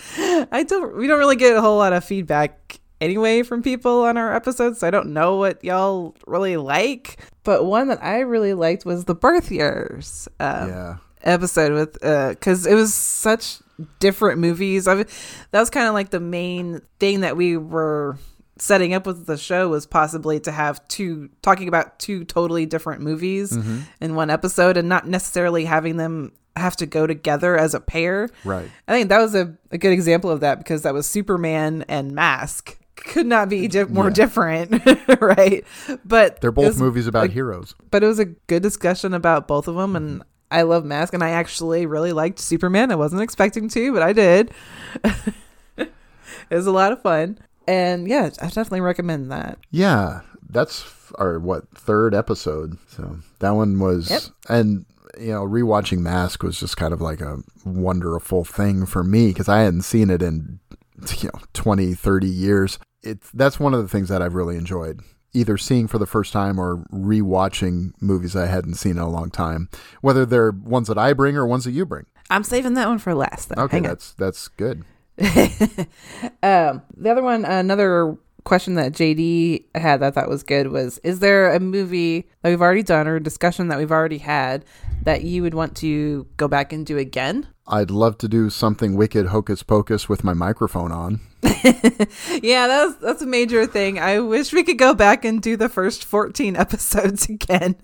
I don't. We don't really get a whole lot of feedback anyway from people on our episodes. So I don't know what y'all really like. But one that I really liked was the birth years. Um, yeah. Episode with uh because it was such different movies. I mean, that was kind of like the main thing that we were setting up with the show was possibly to have two talking about two totally different movies in one episode and not necessarily having them have to go together as a pair. Right. I think that was a, a good example of that because that was Superman and Mask. Could not be di- more Yeah. different, right? But They're both movies about a- heroes. but it was a good discussion about both of them and I love Mask and I actually really liked Superman. I wasn't expecting to, but I did. it was a lot of fun. And yeah, I definitely recommend that. Yeah, that's our what third episode. So that one was, Yep. and you know, rewatching Mask was just kind of like a wonderful thing for me because I hadn't seen it in you know 20, 30 years. It's that's one of the things that I've really enjoyed. Either seeing for the first time or rewatching movies I hadn't seen in a long time, whether they're ones that I bring or ones that you bring. I'm saving that one for last. Though. Okay, Hang on. that's that's good. Um, the other one, another question that JD had that I thought was good was: Is there a movie that we've already done or a discussion that we've already had that you would want to go back and do again? I'd love to do something wicked hocus pocus with my microphone on. Yeah, that's that's a major thing. I wish we could go back and do the first 14 episodes again.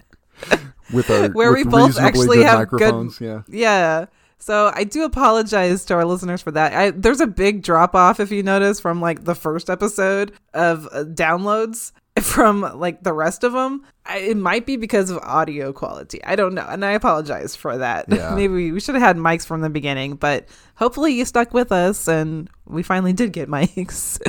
with our Where with we both actually good have microphones. good Yeah, Yeah. So I do apologize to our listeners for that. I, there's a big drop off if you notice from like the first episode of uh, downloads from like the rest of them. I, it might be because of audio quality. I don't know, and I apologize for that. Yeah. Maybe we, should have had mics from the beginning, but hopefully you stuck with us and we finally did get mics.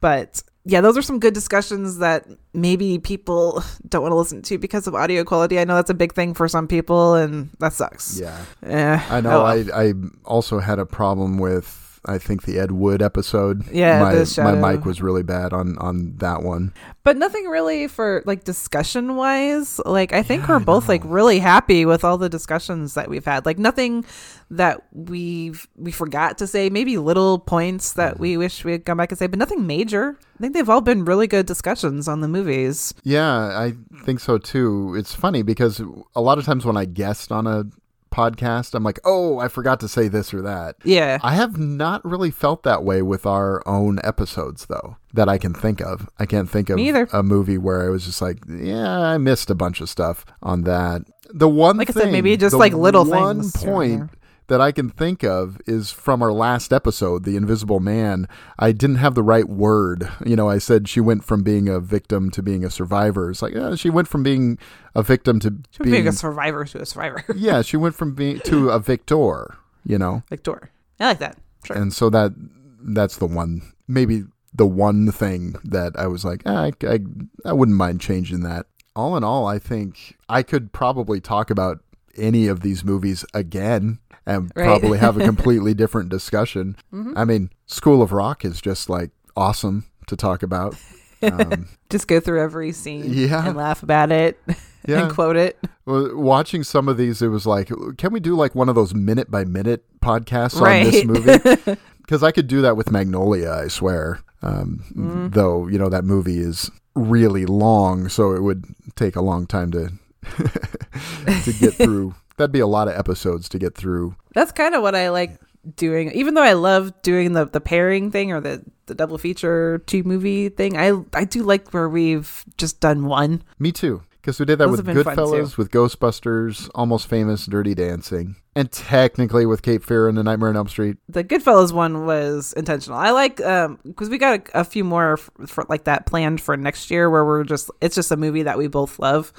but yeah, those are some good discussions that maybe people don't want to listen to because of audio quality. I know that's a big thing for some people, and that sucks. yeah. Eh, I know. oh well. I I also had a problem with I think the Ed Wood episode. Yeah, my my mic was really bad on on that one. but nothing really for like discussion wise. Like I think we're both like really happy with all the discussions that we've had. Like nothing that we've we forgot to say. Maybe little points that we wish we had come back and say, but nothing major. I think they've all been really good discussions on the movies. Yeah, I think so too. It's funny because a lot of times when I guest on a podcast, I'm like, oh, I forgot to say this or that. Yeah. I have not really felt that way with our own episodes, though, that I can think of. I can't think of either. a movie where I was just like, yeah, I missed a bunch of stuff on that. The one Like I thing, said, maybe just like little one things and point. That I can think of is from our last episode, The Invisible Man. I didn't have the right word. You know, I said she went from being a victim to being a survivor. It's like, uh, she went from being a victim to Should be being. a survivor to a survivor. yeah, she went from being to a victor, you know? Victor. I like that. Sure. and so that that's the one maybe the one thing that i was like ah, I, I, I wouldn't mind changing that all in all i think i could probably talk about any of these movies again and Right. probably have a completely different discussion Mm-hmm. i mean school of rock is just like awesome to talk about um, Just go through every scene Yeah. and laugh about it Yeah. and quote it. well, watching some of these it was like can we do like one of those minute by minute podcasts Right. on this movie because I could do that with Magnolia, I swear. Um, Mm-hmm. Though you know that movie is really long, so it would take a long time to to get through. That'd be a lot of episodes to get through. That's kind of what I like doing. Even though I love doing the the pairing thing or the the double feature two movie thing, I I do like where we've just done one. Me too, because we did that Those with have been fun, Goodfellas, with Ghostbusters, Almost Famous, Dirty Dancing, and technically with Cape Fear and The Nightmare on Elm Street. The Goodfellas one was intentional. I like um because we got a, a few more f- for like that planned for next year where we're just it's just a movie that we both love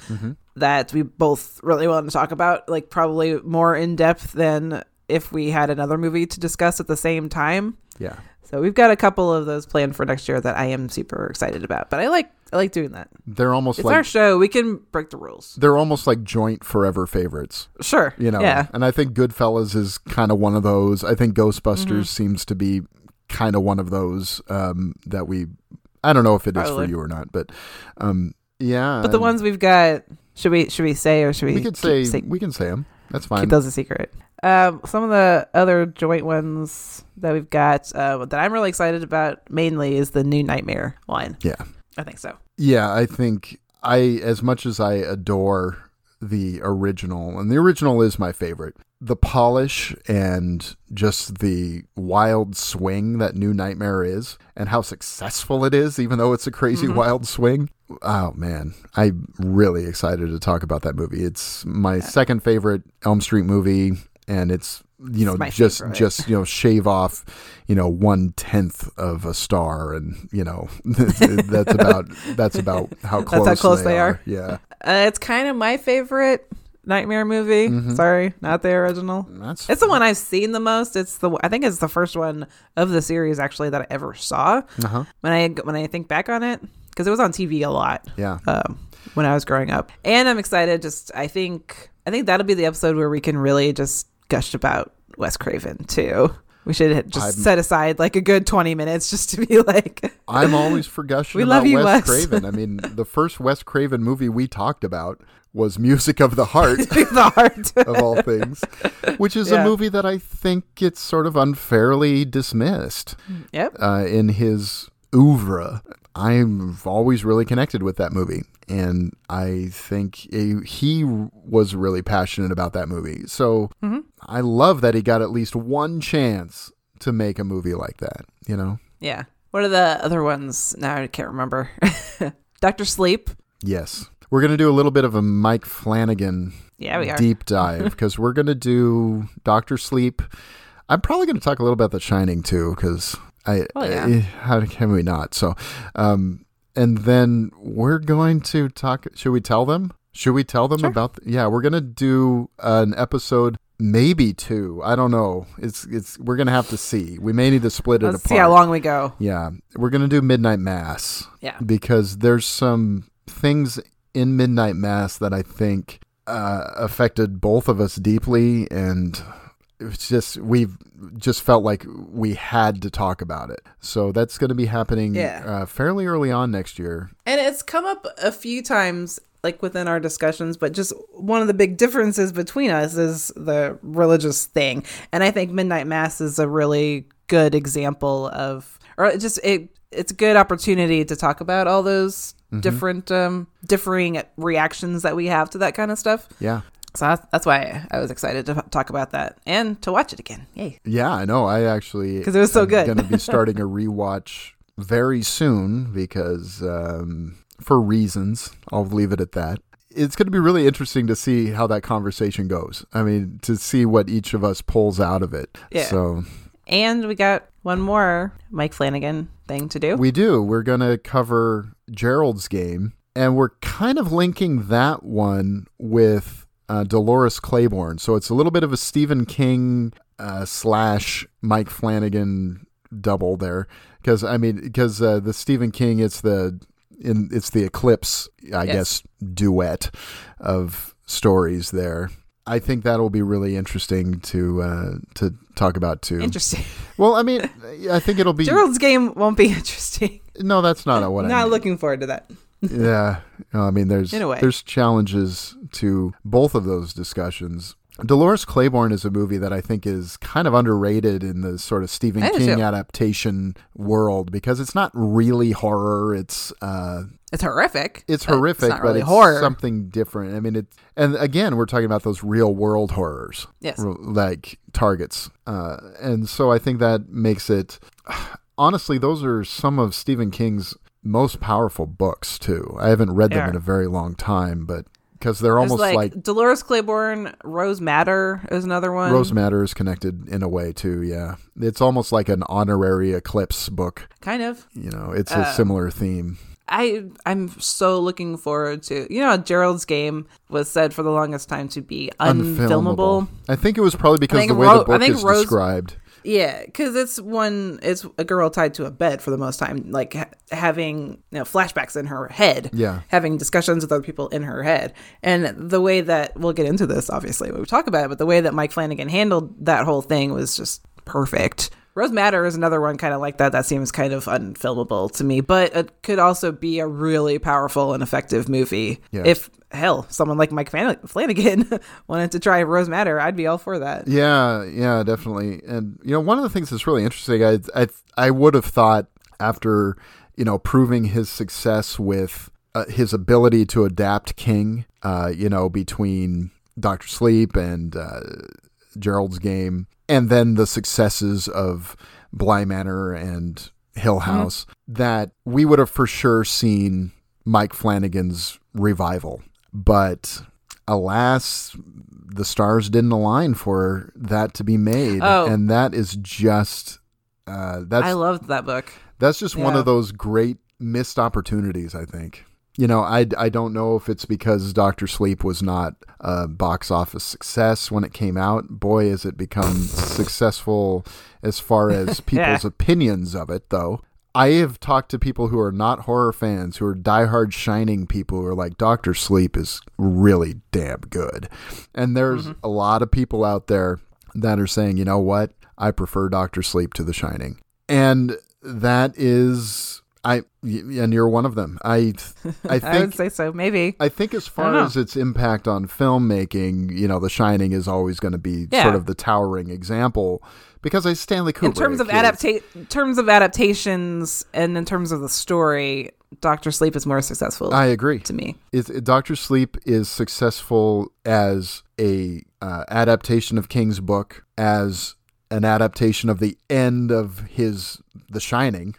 that we both really want to talk about like probably more in depth than if we had another movie to discuss at the same time. Yeah. So we've got a couple of those planned for next year that I am super excited about. But I like I like doing that. They're almost It's like our show. We can break the rules. they're almost like joint forever favorites. Sure. you know Yeah. and i think goodfellas is kind of one of those i think ghostbusters Mm-hmm. seems to be kind of one of those um that we i don't know if it is Probably. for you or not but um yeah But the ones we've got, should we should we say or should we? we could keep- say, we can say them that's fine keep those a secret. Um, some of the other joint ones that we've got uh, that I'm really excited about mainly is the new Nightmare one. yeah. I think so. yeah i think i as much as i adore the original and the original is my favorite the polish and just the wild swing that new nightmare is and how successful it is even though it's a crazy wild swing. Oh man. I'm really excited to talk about that movie. It's my second favorite elm street movie and it's you know It's just favorite. just you know shave off you know one tenth of a star and you know that's about that's about how close, how close they are. yeah Uh, it's kind of my favorite Nightmare movie. Sorry, not the original. That's It's the one I've seen the most. It's the I think it's the first one of the series actually that I ever saw. Uh-huh. When I when I think back on it, because it was on TV a lot. Yeah. Um, when I was growing up, and I'm excited. Just I think I think that'll be the episode where we can really just gush about Wes Craven too. We should just I'm- set aside like a good 20 minutes just to be like, I'm always for gushing We about love you, Wes Wes. Craven. I mean, the first Wes Craven movie we talked about was Music of the Heart. the heart. of all things, which is Yeah. a movie that I think gets sort of unfairly dismissed yep. uh, in his oeuvre. I'm always really connected with that movie, and I think he he was really passionate about that movie. So Mm-hmm. I love that he got at least one chance to make a movie like that. You know? Yeah. What are the other ones? Now I can't remember. Doctor Sleep. Yes. We're gonna do a little bit of a Mike Flanagan Yeah, we are. deep dive because we're gonna do Doctor Sleep. I'm probably gonna talk a little about The Shining too because I, Oh, yeah. I- how can we not? So, um, and then we're going to talk. Should we tell them? Should we tell them about? yeah, we're gonna do an episode. Maybe two. I don't know. It's it's. We're gonna have to see. We may need to split it Let's apart. see how long we go. Yeah, we're gonna do Midnight Mass. Yeah. because there's some things in Midnight Mass that I think uh, affected both of us deeply, and it's just we've just felt like we had to talk about it. So that's going to be happening Yeah. uh, fairly early on next year. And it's come up a few times, like within our discussions, but just one of the big differences between us is the religious thing. And I think Midnight Mass is a really good example of, or just, it, it's a good opportunity to talk about all those different, um, differing reactions that we have to that kind of stuff. Yeah. So that's, why I was excited to talk about that and to watch it again. Yay. Yeah, I know. I actually because it was so am good. Going to be starting a rewatch very soon because um, for reasons, I'll leave it at that. It's going to be really interesting to see how that conversation goes. I mean, to see what each of us pulls out of it. Yeah. So And we got one more Mike Flanagan thing to do. we do. We're going to cover Gerald's game, and we're kind of linking that one with uh, Dolores Claiborne. So it's a little bit of a Stephen King uh, slash Mike Flanagan double there, because I mean, because uh, the Stephen King, it's the in it's the Eclipse, I Yes. guess, duet of stories there. I think that'll be really interesting to uh, to talk about too. Interesting. Well, I mean, I think it'll be Gerald's game won't be interesting. no, that's not what I Not mean. looking forward to that. Yeah, I mean, there's In a way. there's challenges to both of those discussions. Dolores Claiborne is a movie that I think is kind of underrated in the sort of Stephen King too. adaptation world because it's not really horror. It's uh, It's horrific. it's but horrific, not but really it's horror. something different. I mean, it and again, we're talking about those real world horrors, Yes. like targets, uh, and so I think that makes it. Honestly, those are some of Stephen King's most powerful books too. I haven't read them They in a very long time, but because they're There's almost like, like, Dolores Claiborne, Rose Madder is another one. Rose Madder is connected in a way too. Yeah, it's almost like an honorary Eclipse book. Kind of. You know, it's Uh, a similar theme. I I'm so looking forward to you know Gerald's game was said for the longest time to be unfilmable. I think it was probably because the way Ro- the book is Rose- described. Yeah, because it's one it's a girl tied to a bed for the most time, like ha- having you know flashbacks in her head. Yeah. having discussions with other people in her head, and the way that we'll get into this obviously when we talk about it, but the way that Mike Flanagan handled that whole thing was just perfect. Rose Madder is another one kind of like that. That seems kind of unfilmable to me, but it could also be a really powerful and effective movie. Yeah. If hell, someone like Mike Flan- Flanagan wanted to try Rose Madder, I'd be all for that. Yeah, yeah, definitely. And you know, one of the things that's really interesting, I I I would have thought after you know proving his success with uh, his ability to adapt King, uh, you know, between Doctor Sleep and uh, Gerald's Game, and then the successes of Bly Manor and Hill House, that we would have for sure seen Mike Flanagan's revival. But alas, the stars didn't align for that to be made, Oh. and that is just uh, that's I loved that book. that's just one of those great missed opportunities. I think. You know, I, I don't know if it's because Doctor Sleep was not a box office success when it came out. Boy, has it become successful as far as people's opinions of it, though. I have talked to people who are not horror fans, who are diehard Shining people, who are like, Doctor Sleep is really damn good. And there's mm-hmm. a lot of people out there that are saying, you know what? I prefer Doctor Sleep to The Shining. And that is. I and you're one of them. I I think I would say so. Maybe. I think as far as its impact on filmmaking, you know, The Shining is always going to be Yeah. sort of the towering example because I Stanley Kubrick. in terms of is- adapta- in terms of adaptations and in terms of the story, Doctor Sleep is more successful I agree. to me. Is Doctor Sleep is successful as a uh, adaptation of King's book, as an adaptation of the end of his The Shining,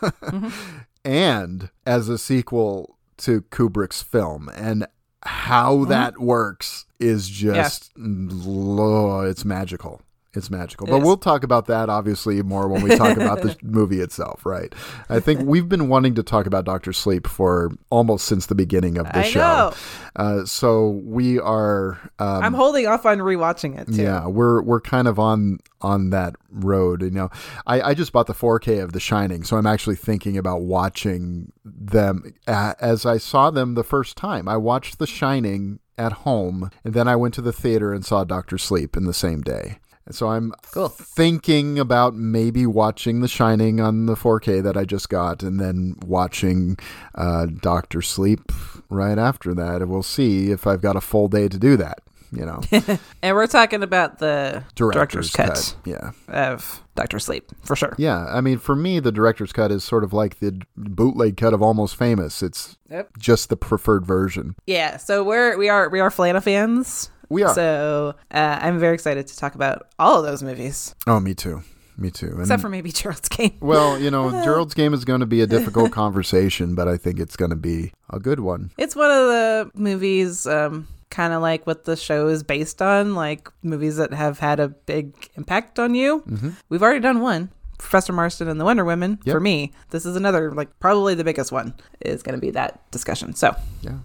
mm-hmm. and as a sequel to Kubrick's film, and how mm-hmm. that works is just lo- it's magical. It's magical. It but is. we'll talk about that obviously more when we talk about the movie itself, right? I think we've been wanting to talk about Doctor Sleep for almost since the beginning of the I show. know. Uh, so we are um, I'm holding off on rewatching it too. yeah, we're we're kind of on on that road. You know, I, I just bought the 4K of The Shining, so I'm actually thinking about watching them as I saw them the first time. I watched The Shining at home, and then I went to the theater and saw Doctor Sleep in the same day. So I'm Cool. thinking about maybe watching The Shining on the 4K that I just got, and then watching uh, Doctor Sleep right after that. And we'll see if I've got a full day to do that. You know, And we're talking about the director's, director's, cut, cut. Yeah. of Doctor Sleep for sure. Yeah, I mean, for me, the director's cut is sort of like the bootleg cut of Almost Famous. It's Yep. just the preferred version. Yeah, so we're we are we are Flana fans. We are. So uh, I'm very excited to talk about all of those movies, Oh, me too. Me too. And, except for maybe Gerald's Game. well, you know, Gerald's game is going to be a difficult conversation, but I think it's going to be a good one. It's one of the movies, um, kind of like what the show is based on, like movies that have had a big impact on you. Mm-hmm. We've already done one. Professor Marston and the Wonder Women. Yep. For me, this is another, like probably the biggest one is going to be that discussion. So, Yeah.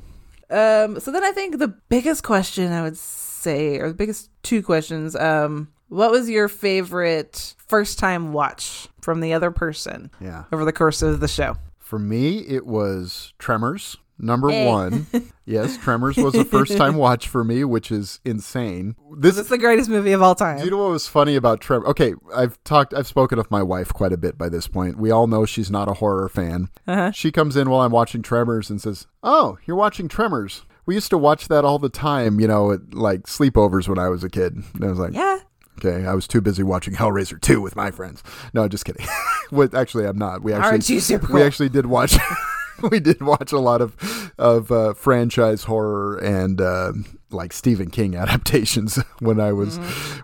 Um, so then I think the biggest question I would say, or the biggest two questions, um, what was your favorite first time watch from the other person Yeah. over the course of the show? For me, it was Tremors. Number Hey. one. yes, Tremors was a first time watch for me, which is insane. This is the greatest movie of all time. Do you know what was funny about Tremors? Okay, I've talked, I've spoken of my wife quite a bit by this point. We all know she's not a horror fan. Uh-huh. She comes in while I'm watching Tremors and says, "Oh, you're watching Tremors." We used to watch that all the time, you know, at like sleepovers when I was a kid. And I was like, yeah. okay, I was too busy watching Hellraiser 2 with my friends. No, just kidding. What- actually, I'm not. We actually, Aren't you super we actually did watch. we did watch a lot of of uh, franchise horror and uh, like Stephen King adaptations when I was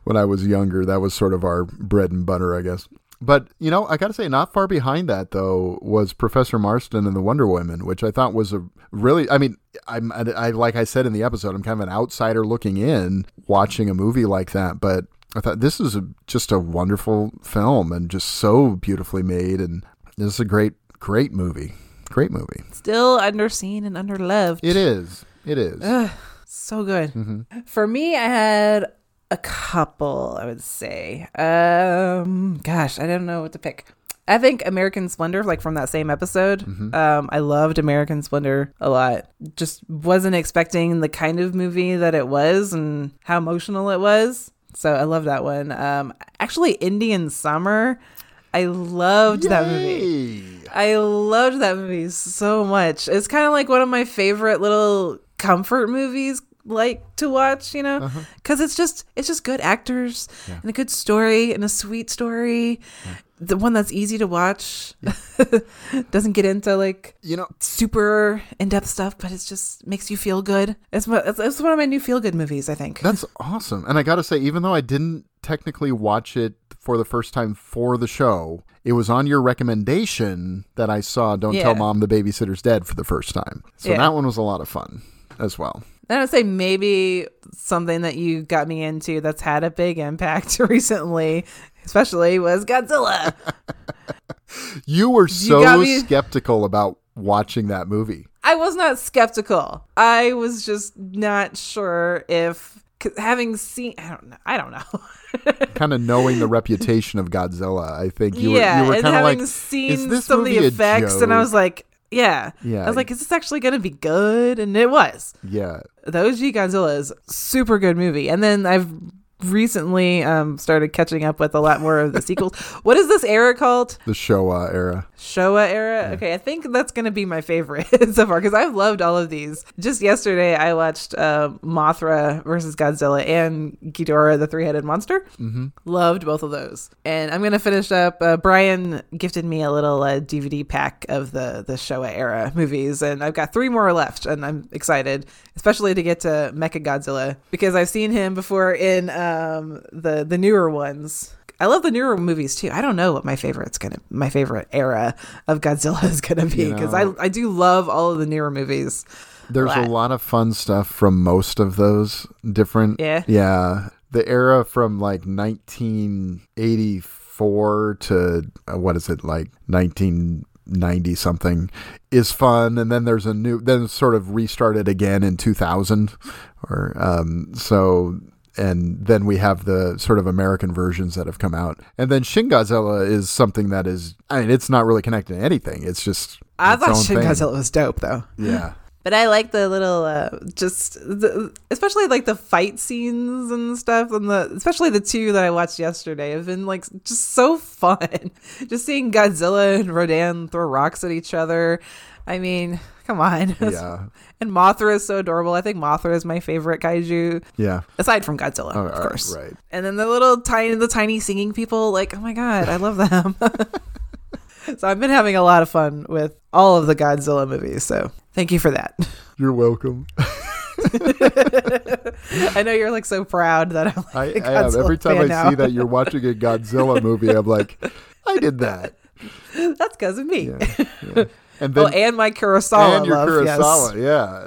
when I was younger. That was sort of our bread and butter, I guess. But you know, I got to say, not far behind that though was Professor Marston and the Wonder Woman, which I thought was a really. I mean, I'm I, I like I said in the episode, I'm kind of an outsider looking in, watching a movie like that, but. I thought this is a, just a wonderful film and just so beautifully made, and this is a great, great movie. Great movie. Still underseen and underloved. It is. It is. So good. Mm-hmm. For me, I had a couple, I would say. Um, gosh, I don't know what to pick. I think American Splendor, like from that same episode, Mm-hmm. um, I loved American Splendor a lot. Just wasn't expecting the kind of movie that it was and how emotional it was. So I love that one. Um, actually, Indian Summer, I loved that movie. I loved that movie so much. It's kind of like one of my favorite little comfort movies like to watch, you know? Uh-huh. Cuz it's just it's just good actors and a good story and a sweet story. The one that's easy to watch. Doesn't get into like You know, super in-depth stuff, but it just makes you feel good. It's it's, it's one of my new feel-good movies, I think. that's awesome. And I got to say, even though I didn't technically watch it for the first time for the show, it was on your recommendation that I saw Don't Tell Mom the Babysitter's Dead for the first time. So Yeah. that one was a lot of fun as well. I would say maybe something that you got me into that's had a big impact recently, especially was Godzilla. You were so me- skeptical about watching that movie. I was not skeptical. I was just not sure if having seen I don't know. I don't know. Kind of knowing the reputation of Godzilla, I think you were yeah, you were kind of having like, seen is this some of the effects, and I was like, yeah, Yeah. I was like, is this actually going to be good? And it was. yeah, The OG Godzilla is super good movie, and then I've recently um started catching up with a lot more of the sequels. what is this era called? the Showa era. Showa era. Okay, I think that's gonna be my favorite so far because I've loved all of these. Just yesterday, I watched uh, Mothra versus Godzilla and Ghidorah, the three-headed monster. Mm-hmm. Loved both of those, and I'm gonna finish up. Uh, Brian gifted me a little uh, DVD pack of the the Showa era movies, and I've got three more left, and I'm excited, especially to get to Mecha Godzilla because I've seen him before in um, the the newer ones. I love the newer movies too. I don't know what my favorite's gonna my favorite era of Godzilla is gonna be You because know- I I do love all of the newer movies. There's a What? lot of fun stuff from most of those different. Yeah? Yeah. The era from like 1984 to uh, what is it like 1990 something is fun, and then there's a new then it's sort of restarted again in 2000, or um so. And then we have the sort of American versions that have come out. And then Shin Godzilla is something that is, I mean, it's not really connected to anything. It's just. I its thought own Shin thing. Godzilla was dope though. Yeah. But I like the little, uh, just the, especially like the fight scenes and stuff, and the especially the two that I watched yesterday have been like just so fun. just seeing Godzilla and Rodan throw rocks at each other. I mean, come on. Yeah. and Mothra is so adorable. I think Mothra is my favorite kaiju, Yeah. aside from Godzilla, Oh, of right, course. right. And then the little tiny, the tiny singing people. Like, oh my god, I love them. so I've been having a lot of fun with all of the Godzilla movies. So thank you for that. You're welcome. I know you're like so proud that I'm I, like a I am. Every time I now. see that you're watching a Godzilla movie, I'm like, I did that. That's because of me. Yeah. yeah. And then oh, and my Kurosawa and your love. Kurosawa, Yes.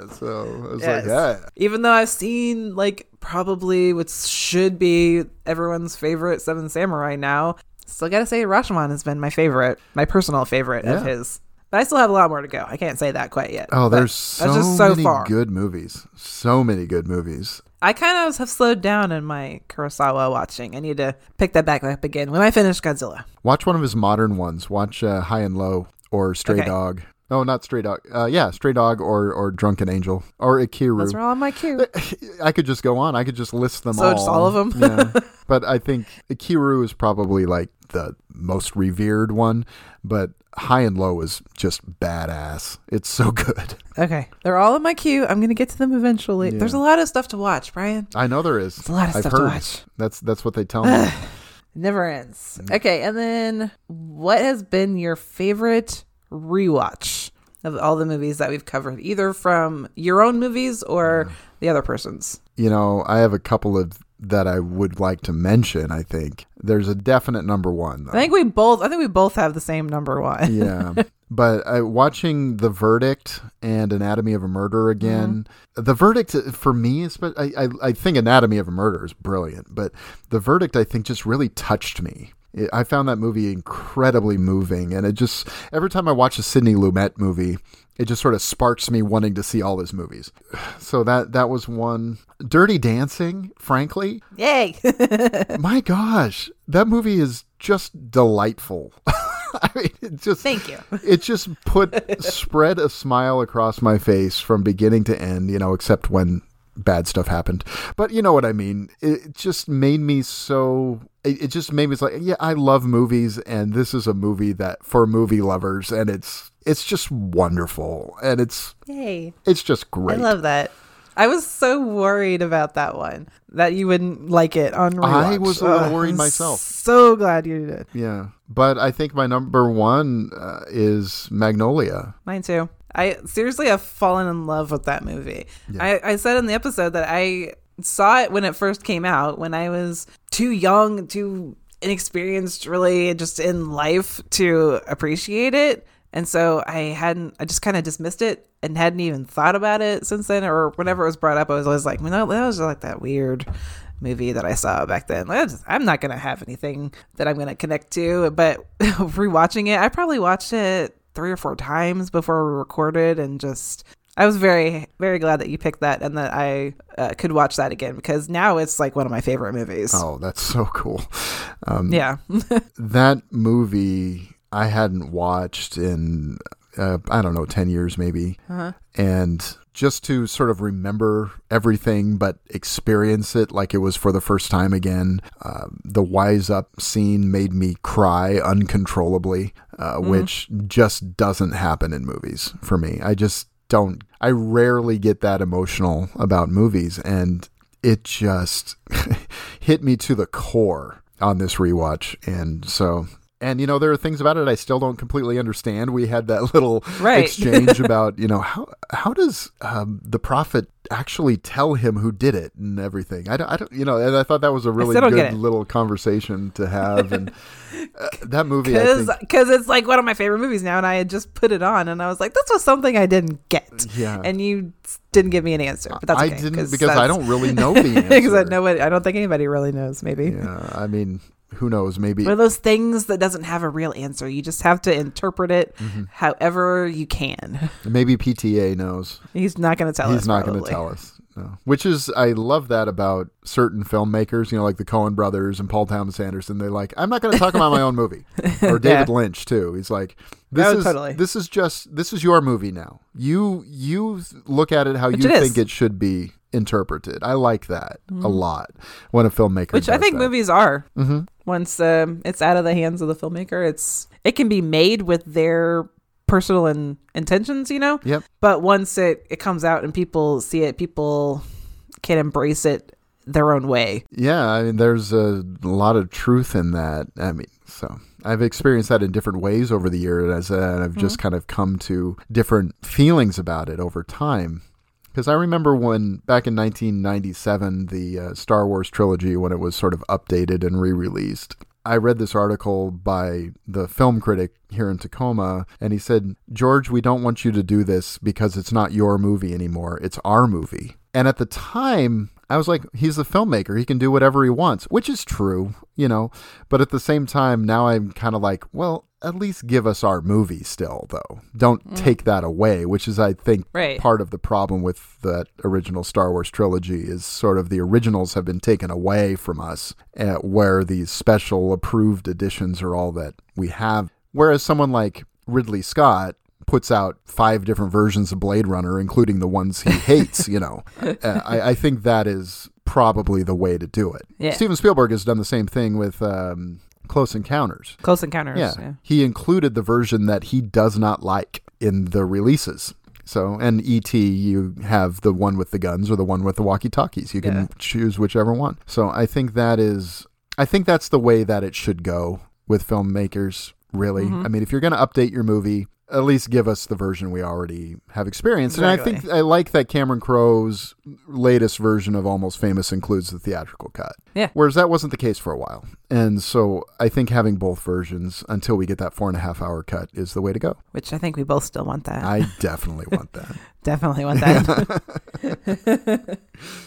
yeah. So I was Yes. like, yeah. Even though I've seen like probably what should be everyone's favorite Seven Samurai now, still gotta say Rashomon has been my favorite, my personal favorite of his. But I still have a lot more to go. I can't say that quite yet. Oh, there's so, just so many far. good movies. So many good movies. I kind of have slowed down in my Kurosawa watching. I need to pick that back up again when I finish Godzilla. Watch one of his modern ones. Watch uh, High and Low or Stray Okay. Dog. No, not Stray Dog. Uh, yeah, Stray Dog or or Drunken Angel or Ikiru. Those are all my queue. I could just go on. I could just list them So all. just all of 'em? yeah. But I think Ikiru is probably like the most revered one. But High and Low is just badass. It's so good. Okay, they're all in my queue. I'm gonna get to them eventually. Yeah. There's a lot of stuff to watch, Brian. I know there is. a lot of I've stuff to watch. That's that's what they tell me. Never ends. Mm. Okay, and then what has been your favorite rewatch of all the movies that we've covered, either from your own movies or the other person's? you know, I have a couple of that I would like to mention. I think there's a definite number one. Though. I think we both. I think we both have the same number one. yeah. But uh, watching The Verdict and Anatomy of a Murder again, The Verdict for me, is, but I, I, I think Anatomy of a Murder is brilliant, but The Verdict I think just really touched me. It, I found that movie incredibly moving, and it just every time I watch a Sidney Lumet movie, it just sort of sparks me wanting to see all his movies. So that that was one. Dirty Dancing, frankly, Yay! my gosh, that movie is just delightful. I mean, it just Thank you. it just put spread a smile across my face from beginning to end, you know, except when bad stuff happened. But you know what I mean? It just made me so it, just made me like, yeah, I love movies and this is a movie that for movie lovers and it's it's just wonderful and it's Yay! it's just great. I love that. I was so worried about that one that you wouldn't like it on rewatch. I was a little Ugh, worried myself. So glad you did. yeah. But I think my number 1 uh, is Magnolia. Mine too. I seriously have fallen in love with that movie. I, I said in the episode that I saw it when it first came out, when I was too young, too inexperienced, really just in life to appreciate it. And so I hadn't, I just kind of dismissed it and hadn't even thought about it since then. Or whenever it was brought up, I was always like, well, that was like that weird movie that I saw back then. Like, I just- I'm not going to have anything that I'm going to connect to. But rewatching it, I probably watched it three or four times before we recorded, and just I was very very glad that you picked that and that I uh, could watch that again because now it's like one of my favorite movies. Oh, that's so cool. Um, Yeah, that movie I hadn't watched in uh, I don't know ten years maybe, and just to sort of remember everything but experience it like it was for the first time again. Uh, the wise up scene made me cry uncontrollably, uh, which just doesn't happen in movies for me. I just don't. I rarely get that emotional about movies, and it just hit me to the core on this rewatch. And so, and you know, there are things about it I still don't completely understand. We had that little Right. exchange about, you know, how how does um, the prophet actually tell him who did it and everything? I don't, I don't, you know, and I thought that was a really still don't get good little conversation to have. And uh, that movie, because because it's like one of my favorite movies now, and I had just put it on, and I was like, this was something I didn't get. Yeah. and you didn't give me an answer, but that's I okay, didn't because I don't really know the answer. because I nobody, I don't think anybody really knows. Maybe. Yeah, I mean, who knows? Maybe One of those things that doesn't have a real answer. You just have to interpret it Mm-hmm. however you can. maybe PTA knows. He's not going to tell us. He's not going to tell us. No. Which is, I love that about certain filmmakers, you know, like the Coen brothers and Paul Thomas Anderson. They like, I'm not going to talk about my own movie. Or David Yeah. Lynch too. He's like, this Oh, is totally. this is just this is your movie now. You you look at it how Which you it think it should be interpreted. I like that a lot when a filmmaker. Mm-hmm. Which I think that. movies are. Mm-hmm. Once um, it's out of the hands of the filmmaker, it's it can be made with their personal in, intentions, you know. Yep. But once it it comes out and people see it, people can embrace it their own way. Yeah, I mean, there's a lot of truth in that. I mean, so I've experienced that in different ways over the years, and I've just kind of come to different feelings about it over time. Because I remember when back in 1997, the uh, Star Wars trilogy, when it was sort of updated and re-released. I read this article by the film critic here in Tacoma, and he said, George, we don't want you to do this because it's not your movie anymore. It's our movie. And at the time, I was like, he's the filmmaker. He can do whatever he wants, which is true, you know. But at the same time, now I'm kind of like, well, at least give us our movie still, though. Don't take that away, which is, I think, Right. part of the problem with that original Star Wars trilogy is sort of the originals have been taken away from us, uh, where these special approved editions are all that we have. Whereas someone like Ridley Scott puts out five different versions of Blade Runner, including the ones he hates, you know, uh, I, I think that is probably the way to do it. Yeah. Steven Spielberg has done the same thing with um, Close Encounters. Close Encounters. Yeah. yeah. He included the version that he does not like in the releases. So, and ET, you have the one with the guns or the one with the walkie talkies. You can Yeah. choose whichever one. So, I think that is, I think that's the way that it should go with filmmakers, really. Mm-hmm. I mean, if you're going to update your movie, at least give us the version we already have experienced. And I think I like that Cameron Crowe's latest version of Almost Famous includes the theatrical cut. Yeah. Whereas that wasn't the case for a while. And so I think having both versions until we get that four and a half hour cut is the way to go. Which I think we both still want that. I definitely want that. Definitely want that.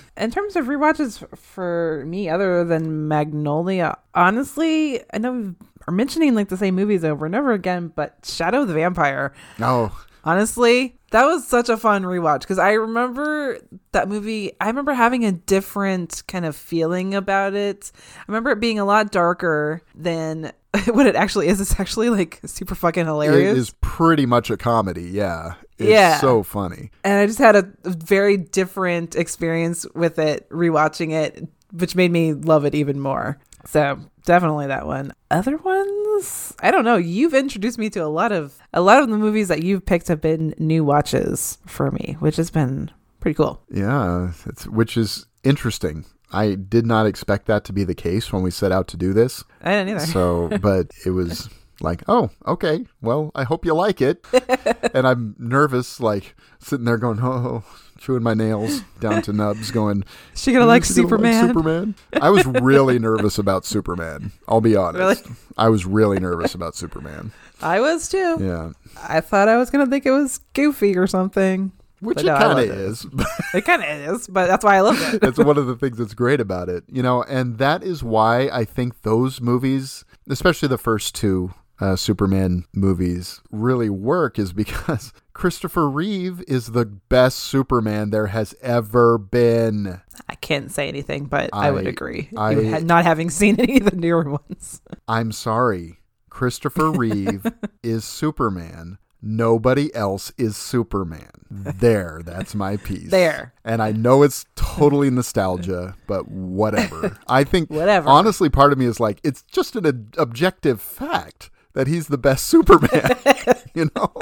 In terms of rewatches for me, other than Magnolia, honestly, I know we are mentioning like the same movies over and over again, but Shadow of the Vampire, Oh, honestly, that was such a fun rewatch because I remember that movie. I remember having a different kind of feeling about it. I remember it being a lot darker than what it actually is. It's actually like super fucking hilarious. it is pretty much a comedy. Yeah. It's Yeah. so funny. and I just had a very different experience with it rewatching it, which made me love it even more. So definitely that one. Other ones, I don't know. You've introduced me to a lot of a lot of the movies that you've picked have been new watches for me, which has been pretty cool. Yeah. It's, which is interesting. I did not expect that to be the case when we set out to do this. I didn't either. So, but it was like, oh, okay. Well, I hope you like it. and I'm nervous, like sitting there going, oh, chewing my nails down to nubs, going, she gonna like "Is she gonna Superman. Superman. I was really nervous about Superman. I'll be honest. Really? I was really nervous about Superman. I was too. Yeah. I thought I was gonna think it was goofy or something. Which But it no, kind of is. It kind of is, but that's why I love it. It's one of the things that's great about it, you know, and that is why I think those movies, especially the first two, uh, Superman movies really work is because Christopher Reeve is the best Superman there has ever been. I can't say anything, but I, would agree. I- had- not having seen any of the newer ones. I'm sorry. Christopher Reeve is Superman. Nobody else is Superman. There, that's my piece. There. And I know it's totally nostalgia, but whatever. I think, Whatever. honestly, part of me is like, it's just an ob- objective fact that he's the best Superman, you know?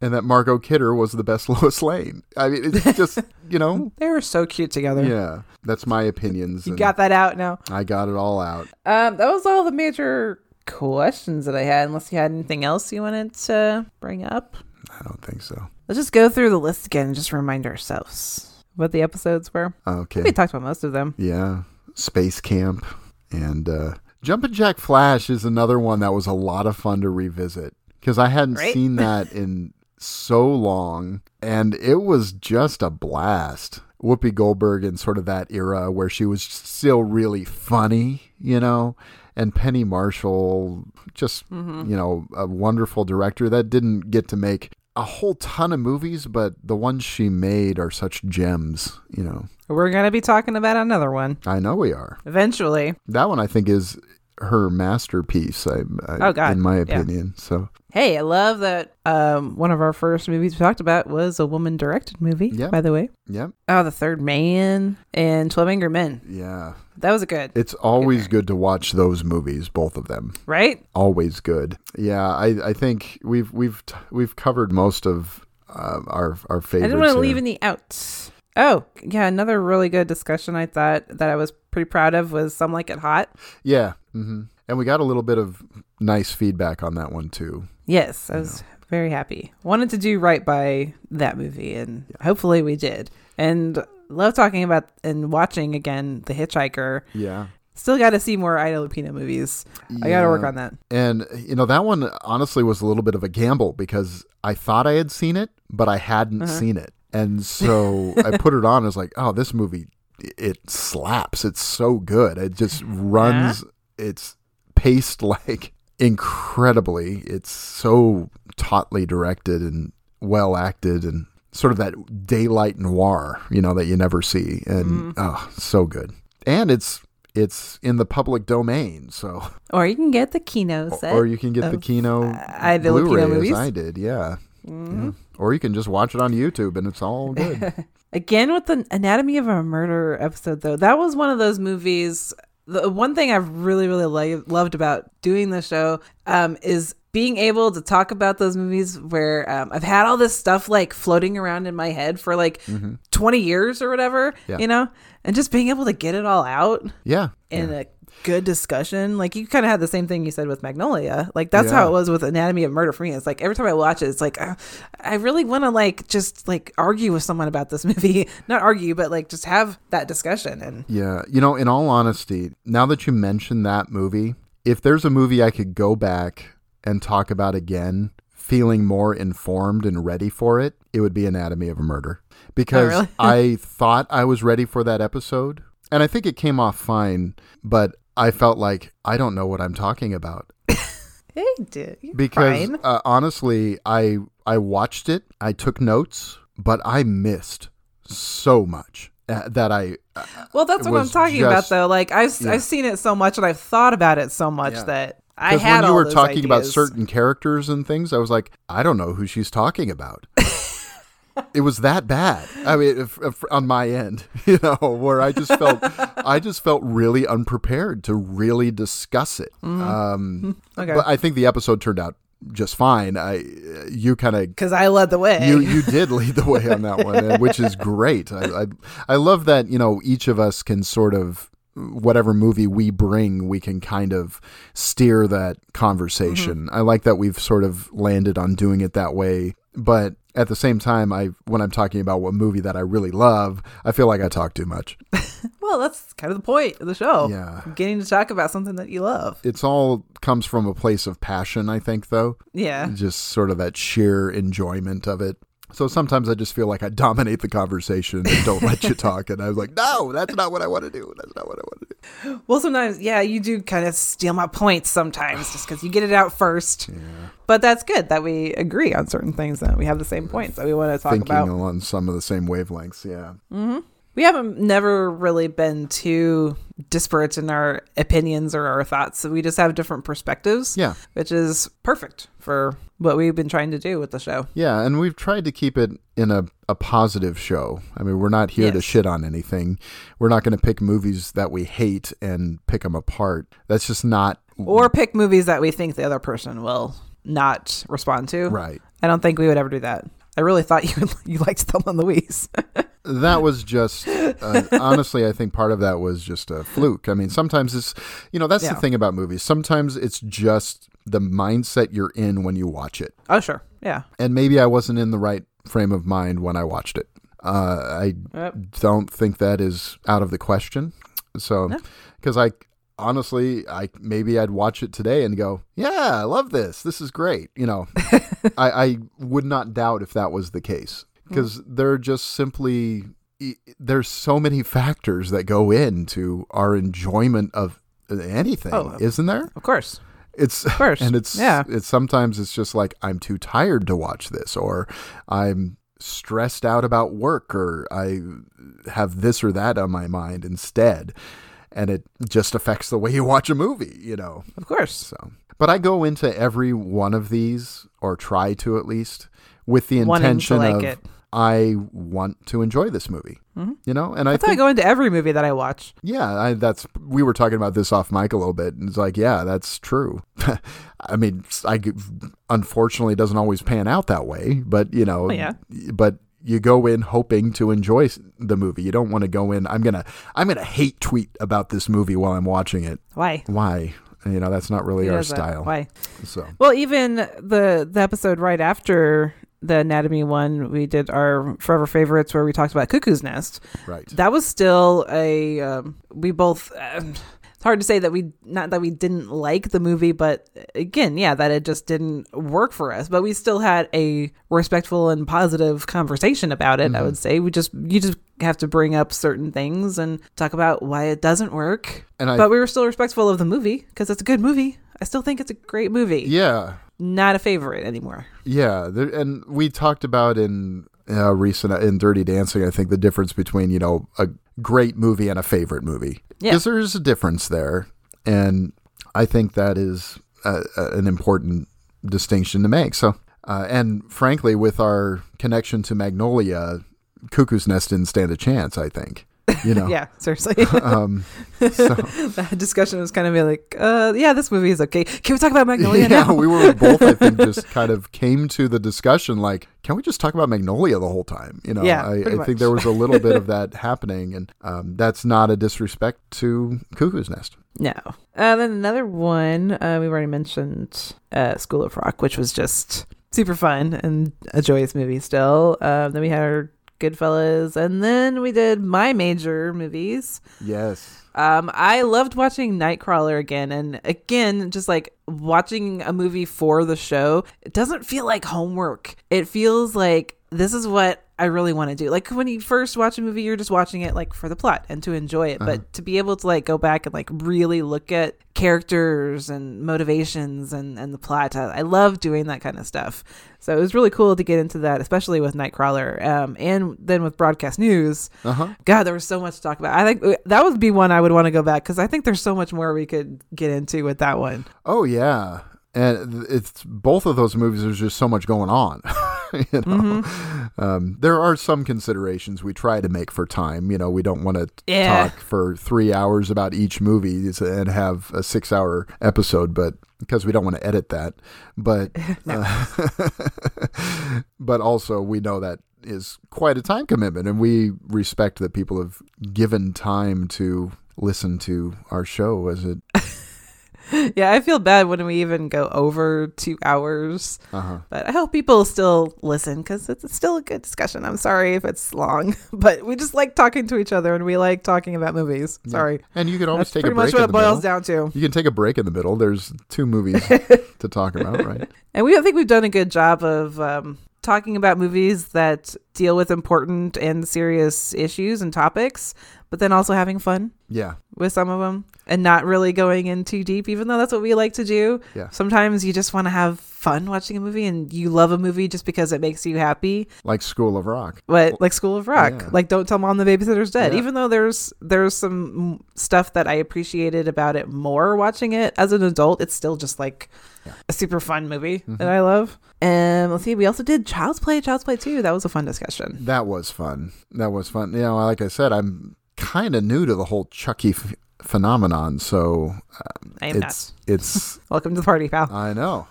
And that Margot Kidder was the best Lois Lane. I mean, it's just, you know? They were so cute together. Yeah, that's my opinions. You got that out now. I got it all out. Um, that was all the major questions that I had. Unless you had anything else you wanted to bring up, I don't think so. let's just go through the list again and just remind ourselves what the episodes were. Okay. We talked about most of them. Yeah, Space Camp and uh, Jumpin' Jack Flash is another one that was a lot of fun to revisit because I hadn't Right? seen that in so long, and it was just a blast. Whoopi Goldberg in sort of that era where she was still really funny, you know, and Penny Marshall, just mm-hmm. you know, a wonderful director that didn't get to make a whole ton of movies, but the ones she made are such gems, you know. We're gonna be talking about another one I know we are. eventually. That one I think is her masterpiece. I, I Oh, God. in my Yeah. opinion. So Hey, I love that. Um, one of our first movies we talked about was a woman-directed movie. Yeah. By the way. yeah, Oh, The Third Man and Twelve Angry Men. yeah. That was a good, It's always good to watch those movies, both of them. right? Always good. Yeah, I, I think we've we've t- we've covered most of uh, our our I didn't want to leave any out. Oh, yeah, another really good discussion I thought that I was pretty proud of was Some Like It Hot. Yeah, hmm and we got a little bit of nice feedback on that one too. Yes, I was very happy. Wanted to do right by that movie, and hopefully we did. And love talking about and watching again The Hitchhiker. Yeah. Still got to see more Ida Lupino movies. I got to work on that. And you know that one honestly was a little bit of a gamble because I thought I had seen it, but I hadn't Uh-huh. seen it, and so I put it on. I was like, "Oh, this movie, it slaps! It's so good! It just runs. It's paced like incredibly. It's so tautly directed and well acted, and sort of that daylight noir, you know, that you never see, and oh, so good. And it's it's in the public domain, so Or you can get the Kino set. or you can get the of, Kino uh, Ida Blu-ray movies. Mm-hmm. as I did, yeah. Yeah. Or you can just watch it on YouTube and it's all good. Again with the Anatomy of a Murder episode, though, that was one of those movies. The one thing I've really, really lo- loved about doing the show um, is being able to talk about those movies where um, I've had all this stuff like floating around in my head for like 20 years or whatever, Mm-hmm. Yeah. you know, and just being able to get it all out yeah. in a good discussion. Like you kind of had the same thing you said with Magnolia. Like that's how it was with Anatomy of Murder for me. It's like every time I watch it, it's like uh, I really want to like just like argue with someone about this movie. Not argue, but like just have that discussion. And Yeah. You know, in all honesty, now that you mention that movie, if there's a movie I could go back and talk about again, feeling more informed and ready for it, it would be Anatomy of a Murder. Because really? I thought I was ready for that episode. And I think it came off fine, but I felt like I don't know what I'm talking about. hey, dude, because uh, honestly i i watched it i took notes but i missed so much uh, that i uh, well, that's what I'm talking about, though. Like I've yeah. I've seen it so much and I've thought about it so much Yeah. that I had when you were talking about certain characters and things i was like i don't know who she's talking about it was that bad i mean if, if, on my end you know where i just felt i just felt really unprepared to really discuss it um Okay. but i think the episode turned out just fine i you kind of because I led the way. you you did lead the way on that one, and- which is great. I, I I love that you know each of us can sort of whatever movie we bring, we can kind of steer that conversation. Mm-hmm. I like that we've sort of landed on doing it that way, but at the same time, I when I'm talking about what movie that I really love, I feel like I talk too much. well, that's kind of the point of the show. Yeah. getting to talk about something that you love. It's all comes from a place of passion, I think, though. Yeah. just sort of that sheer enjoyment of it. So sometimes I just feel like I dominate the conversation and don't let you talk. And I was like, no, that's not what I want to do. That's not what I want to do. Well, sometimes, yeah, you do kind of steal my points sometimes just because you get it out first. But that's good that we agree on certain things that we have the same points that we want to talk Thinking about. on some of the same wavelengths. Yeah. Mm-hmm. We haven't never really been too disparate in our opinions or our thoughts. We just have different perspectives. Yeah. Which is perfect for what we've been trying to do with the show. Yeah, and we've tried to keep it in a, a positive show. I mean, we're not here to shit on anything. We're not going to pick movies that we hate and pick them apart. That's just not Or pick movies that we think the other person will not respond to. right. I don't think we would ever do that. I really thought you you liked Thelma and Louise. That was just uh, honestly, I think part of that was just a fluke. I mean, sometimes it's you know that's Yeah. the thing about movies. Sometimes it's just the mindset you're in when you watch it, oh, sure. Yeah. and maybe I wasn't in the right frame of mind when I watched it. Uh, I Yep. don't think that is out of the question. So, No. because I honestly, I maybe I'd watch it today and go, "Yeah, I love this. This is great." You know, I, I would not doubt if that was the case Mm. because they're just simply there's so many factors that go into our enjoyment of uh, anything, Oh, isn't there? Of course. It's course. and it's Yeah. It's sometimes it's just like I'm too tired to watch this, or I'm stressed out about work, or I have this or that on my mind instead, and it just affects the way you watch a movie, you know. Of course. So, but I go into every one of these, or try to at least, with the intention like of it. I want to enjoy this movie, mm-hmm. you know. And I That's how I go into every movie that I watch. yeah, I, that's we were talking about this off mic a little bit, and it's like, yeah, that's true. I mean, I unfortunately it doesn't always pan out that way, but you know, Oh, yeah. but you go in hoping to enjoy the movie. You don't want to go in. I'm gonna I'm gonna hate tweet about this movie while I'm watching it. Why? Why? You know, that's not really Who our that? style. Why? So Well, even the the episode right after the anatomy one, we did our forever favorites where we talked about Cuckoo's Nest. right. That was still a um, we both. Um, it's hard to say that we not that we didn't like the movie, but again, yeah, that it just didn't work for us. But we still had a respectful and positive conversation about it. I would say we just you just have to bring up certain things and talk about why it doesn't work. And I- but we were still respectful of the movie because it's a good movie. I still think it's a great movie. yeah, Not a favorite anymore. Yeah, there, and we talked about in uh, recent in Dirty Dancing. I think the difference between you know a great movie and a favorite movie. Yeah. because there's a difference there, and I think that is a, a, an important distinction to make. So, uh, and frankly, with our connection to Magnolia, Cuckoo's Nest didn't stand a chance. I think, you know. Yeah, seriously. Um, so, that discussion was kind of like, uh, yeah, this movie is okay. Can we talk about Magnolia yeah, now? we were both, I think, just kind of came to the discussion like, can we just talk about Magnolia the whole time? You know, Yeah, I, I think there was a little bit of that happening, and um, that's not a disrespect to Cuckoo's Nest. No. Uh, then another one, uh, we've already mentioned uh, School of Rock, which was just super fun and a joyous movie still. Uh, then we had our Goodfellas, and then we did my major movies. Yes. Um, I loved watching Nightcrawler again, and again, just like watching a movie for the show, it doesn't feel like homework. It feels like this is what I really want to do. Like when you first watch a movie, you're just watching it like for the plot and to enjoy it. But to be able to like go back and like really look at characters and motivations and and the plot, I, I love doing that kind of stuff. So it was really cool to get into that, especially with Nightcrawler, um, and then with broadcast news. Uh huh. God, there was so much to talk about. I think uh, that would be one I would want to go back because I think there's so much more we could get into with that one. Oh yeah. And it's both of those movies. There's just so much going on. you know, Mm-hmm. um, there are some considerations we try to make for time. You know, we don't want to Yeah. talk for three hours about each movie and have a six-hour episode, but because we don't want to edit that. But uh, but also we know that is quite a time commitment, and we respect that people have given time to listen to our show as it. Yeah, I feel bad when we even go over two hours, Uh-huh. but I hope people still listen because it's still a good discussion. I'm sorry if it's long, but we just like talking to each other and we like talking about movies. Sorry, And you can always that's take pretty a break much what in it the boils middle. down to. You can take a break in the middle. There's two movies to talk about, right? And we I think we've done a good job of um, talking about movies that deal with important and serious issues and topics, but then also having fun Yeah. with some of them and not really going in too deep, even though that's what we like to do. Yeah. Sometimes you just want to have fun watching a movie and you love a movie just because it makes you happy. Like School of Rock. But like School of Rock, Yeah. like Don't Tell Mom the Babysitter's Dead. Yeah. Even though there's there's some stuff that I appreciated about it more watching it as an adult, it's still just like a super fun movie Mm-hmm. that I love. And let's see, we also did Child's Play, Child's Play 2. That was a fun discussion. That was fun. That was fun. You know, like I said, I'm kind of new to the whole Chucky f- phenomenon, so um, I am it's it's Welcome to the party, pal. I know.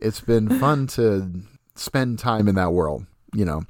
It's been fun to spend time in that world. You know,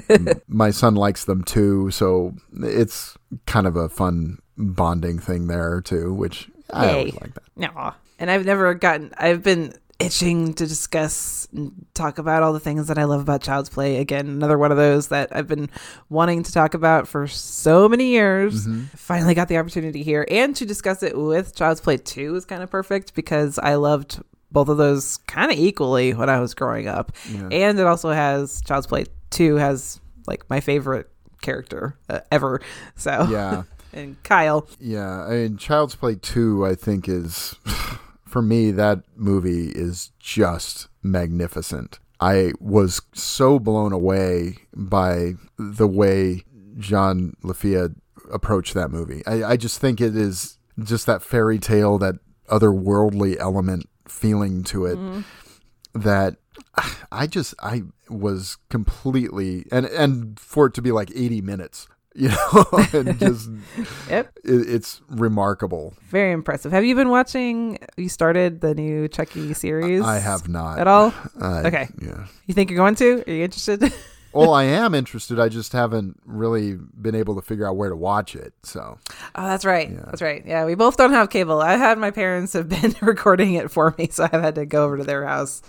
my son likes them too, so it's kind of a fun bonding thing there too, which I always like that. No. And I've never gotten, I've been itching to discuss and talk about all the things that I love about Child's Play. Again, another one of those that I've been wanting to talk about for so many years. Finally got the opportunity here. And to discuss it with Child's Play 2 is kind of perfect because I loved both of those kind of equally when I was growing up. And it also has Child's Play 2 has like my favorite character uh, ever. So, Yeah. and Kyle. Yeah, I mean, Child's Play 2, I think, is, for me, that movie is just magnificent. I was so blown away by the way John Lafia approached that movie. I, I just think it is just that fairy tale, that otherworldly element feeling to it mm-hmm. that I just I was completely and and for it to be like 80 minutes, you know, and just Yep. it, it's remarkable. Very impressive. Have you been watching? You started the new Chucky series. I have not at all. I- Okay. Yeah. You think you're going to? Are you interested? Well, I am interested. I just haven't really been able to figure out where to watch it. So oh, that's right. That's right. Yeah, we both don't have cable. I had my parents have been recording it for me, so I've had to go over to their house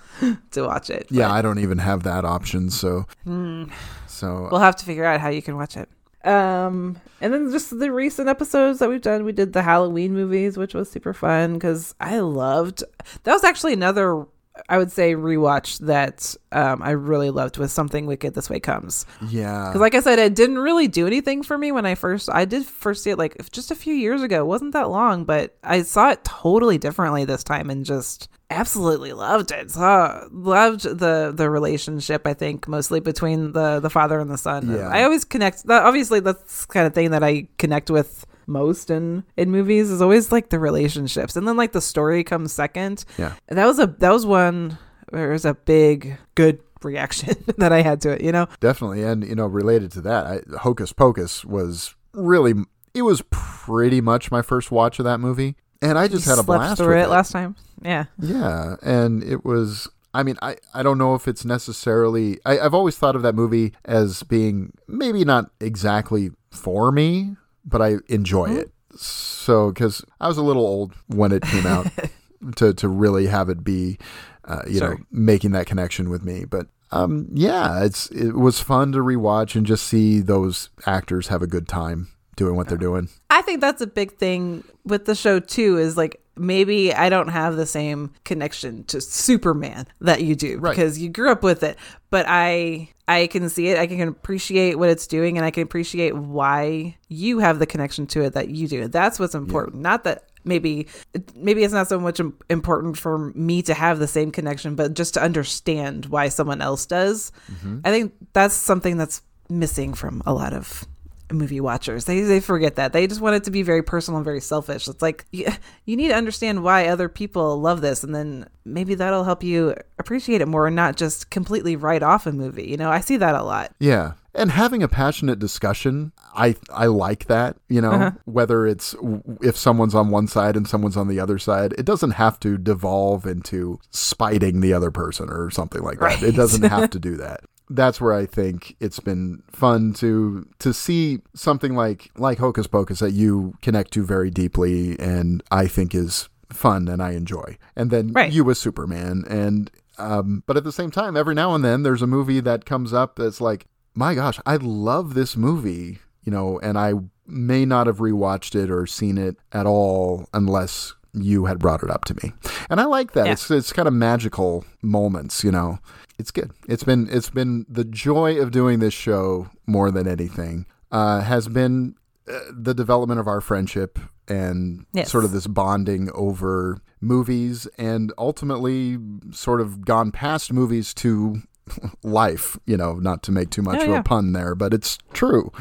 to watch it. yeah, But I don't even have that option. So hmm. so we'll have to figure out how you can watch it. Um, and then just the recent episodes that we've done, we did the Halloween movies, which was super fun because I loved. That was actually another. I would say rewatch that um, I really loved was something wicked this way comes. yeah. Because, like I said, it didn't really do anything for me when I first. I did first see it like just a few years ago. It wasn't that long, but I saw it totally differently this time and just absolutely loved it. Saw loved the the relationship. I think mostly between the the father and the son. Yeah. I always connect. That, obviously, that's the kind of thing that I connect with most in in movies is always like the relationships and then like the story comes second Yeah. that was a that was one where it was a big good reaction that i had to it you know Definitely, and you know, related to that, I, Hocus Pocus was really it was pretty much my first watch of that movie, and I just You had a blast through with it last time. Yeah. Yeah, and it was. I mean, I, I don't know if it's necessarily. I, I've always thought of that movie as being maybe not exactly for me, but I enjoy Mm-hmm. it. So, because I was a little old when it came out to, to really have it be, uh, you know, making that connection with me. But um, yeah, it's it was fun to rewatch and just see those actors have a good time doing what they're doing. I think that's a big thing with the show too is like maybe I don't have the same connection to Superman that you do Right. because you grew up with it, but I I can see it, I can appreciate what it's doing and I can appreciate why you have the connection to it that you do. That's what's important. Not that maybe maybe it's not so much important for me to have the same connection, but just to understand why someone else does. Mm-hmm. I think that's something that's missing from a lot of movie watchers. They they forget that. They just want it to be very personal and very selfish. It's like you, you need to understand why other people love this and then maybe that'll help you appreciate it more and not just completely write off a movie. You know, I see that a lot. Yeah. And having a passionate discussion, I I like that, you know, Uh-huh. whether it's if someone's on one side and someone's on the other side, it doesn't have to devolve into spiting the other person or something like that. It doesn't have to do that. That's where I think it's been fun to to see something like like Hocus Pocus that you connect to very deeply and I think is fun and I enjoy. And then Right. you as Superman and um, but at the same time, every now and then there's a movie that comes up that's like, my gosh, I love this movie, you know, and I may not have rewatched it or seen it at all unless you had brought it up to me, and I like that. Yeah. It's it's kind of magical moments, you know. It's good. It's been it's been the joy of doing this show more than anything uh, has been uh, the development of our friendship and Yes. sort of this bonding over movies and ultimately sort of gone past movies to life you know not to make too much Oh, of yeah. a pun there but it's true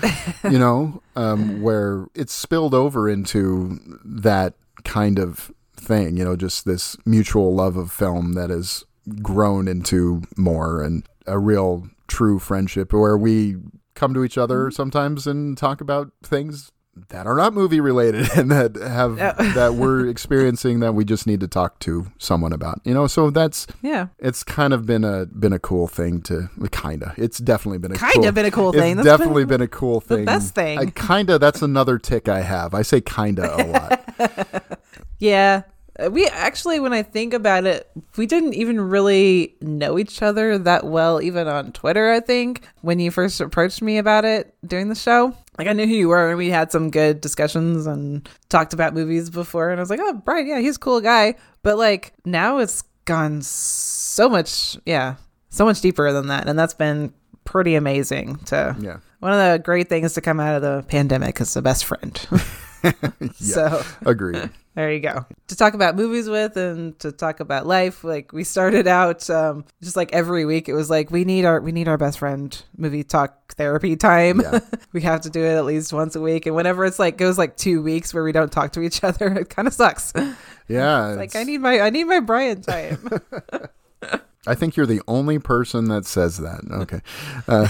you know um, where it's spilled over into that kind of thing you know just this mutual love of film that has grown into more and a real true friendship where we come to each other Mm-hmm. sometimes and talk about things that are not movie related and that have that we're experiencing that we just need to talk to someone about you know so that's Yeah. it's kind of been a been a cool thing to kinda it's definitely been a Kinda cool, been a cool it's thing. That's definitely been been, a cool thing The best thing. I, kinda that's another tick i have i say kinda a lot Yeah. Uh, We actually, when I think about it, we didn't even really know each other that well, even on Twitter, I think, when you first approached me about it during the show. Like, I knew who you were, and we had some good discussions and talked about movies before. And I was like, oh, Brian, yeah, he's a cool guy. But, like, now it's gone so much, yeah, so much deeper than that. And that's been pretty amazing to. yeah One of the great things to come out of the pandemic is the best friend. yeah, So agreed there you go. To talk about movies with and to talk about life. Like we started out um just like every week it was like we need our we need our best friend movie talk therapy time. Yeah. we have to do it at least once a week. And whenever it's like goes like two weeks where we don't talk to each other, it kind of sucks. yeah like I need my I need my Brian time. I think you're the only person that says that okay uh,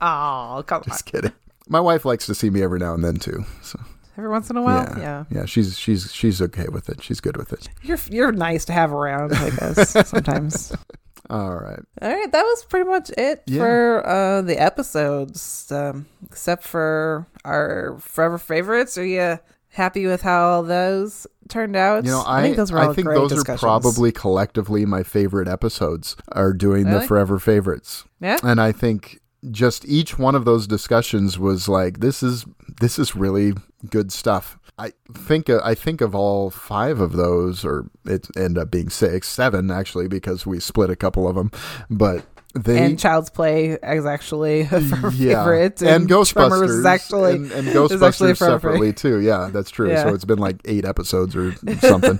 Oh, come on. just kidding my wife likes to see me every now and then too so Every once in a while. yeah Yeah. yeah she's she's she's okay with it she's good with it You're you're nice to have around, I guess, sometimes. all right All right, that was pretty much it Yeah. for uh, the episodes, um, except for our forever favorites. Are you happy with how all those turned out? You know, I think those were all I think great those are probably collectively my favorite episodes. Are doing the forever favorites, yeah. and I think just each one of those discussions was like this is this is really good stuff. I think uh, I think of all five of those, or it ended up being six, seven actually, because we split a couple of them. But they And Child's Play is actually a yeah, favorite, and, Tremors Ghostbusters is actually and, and is actually Ghostbusters separately too. Yeah, that's true. Yeah. So it's been like eight episodes or something.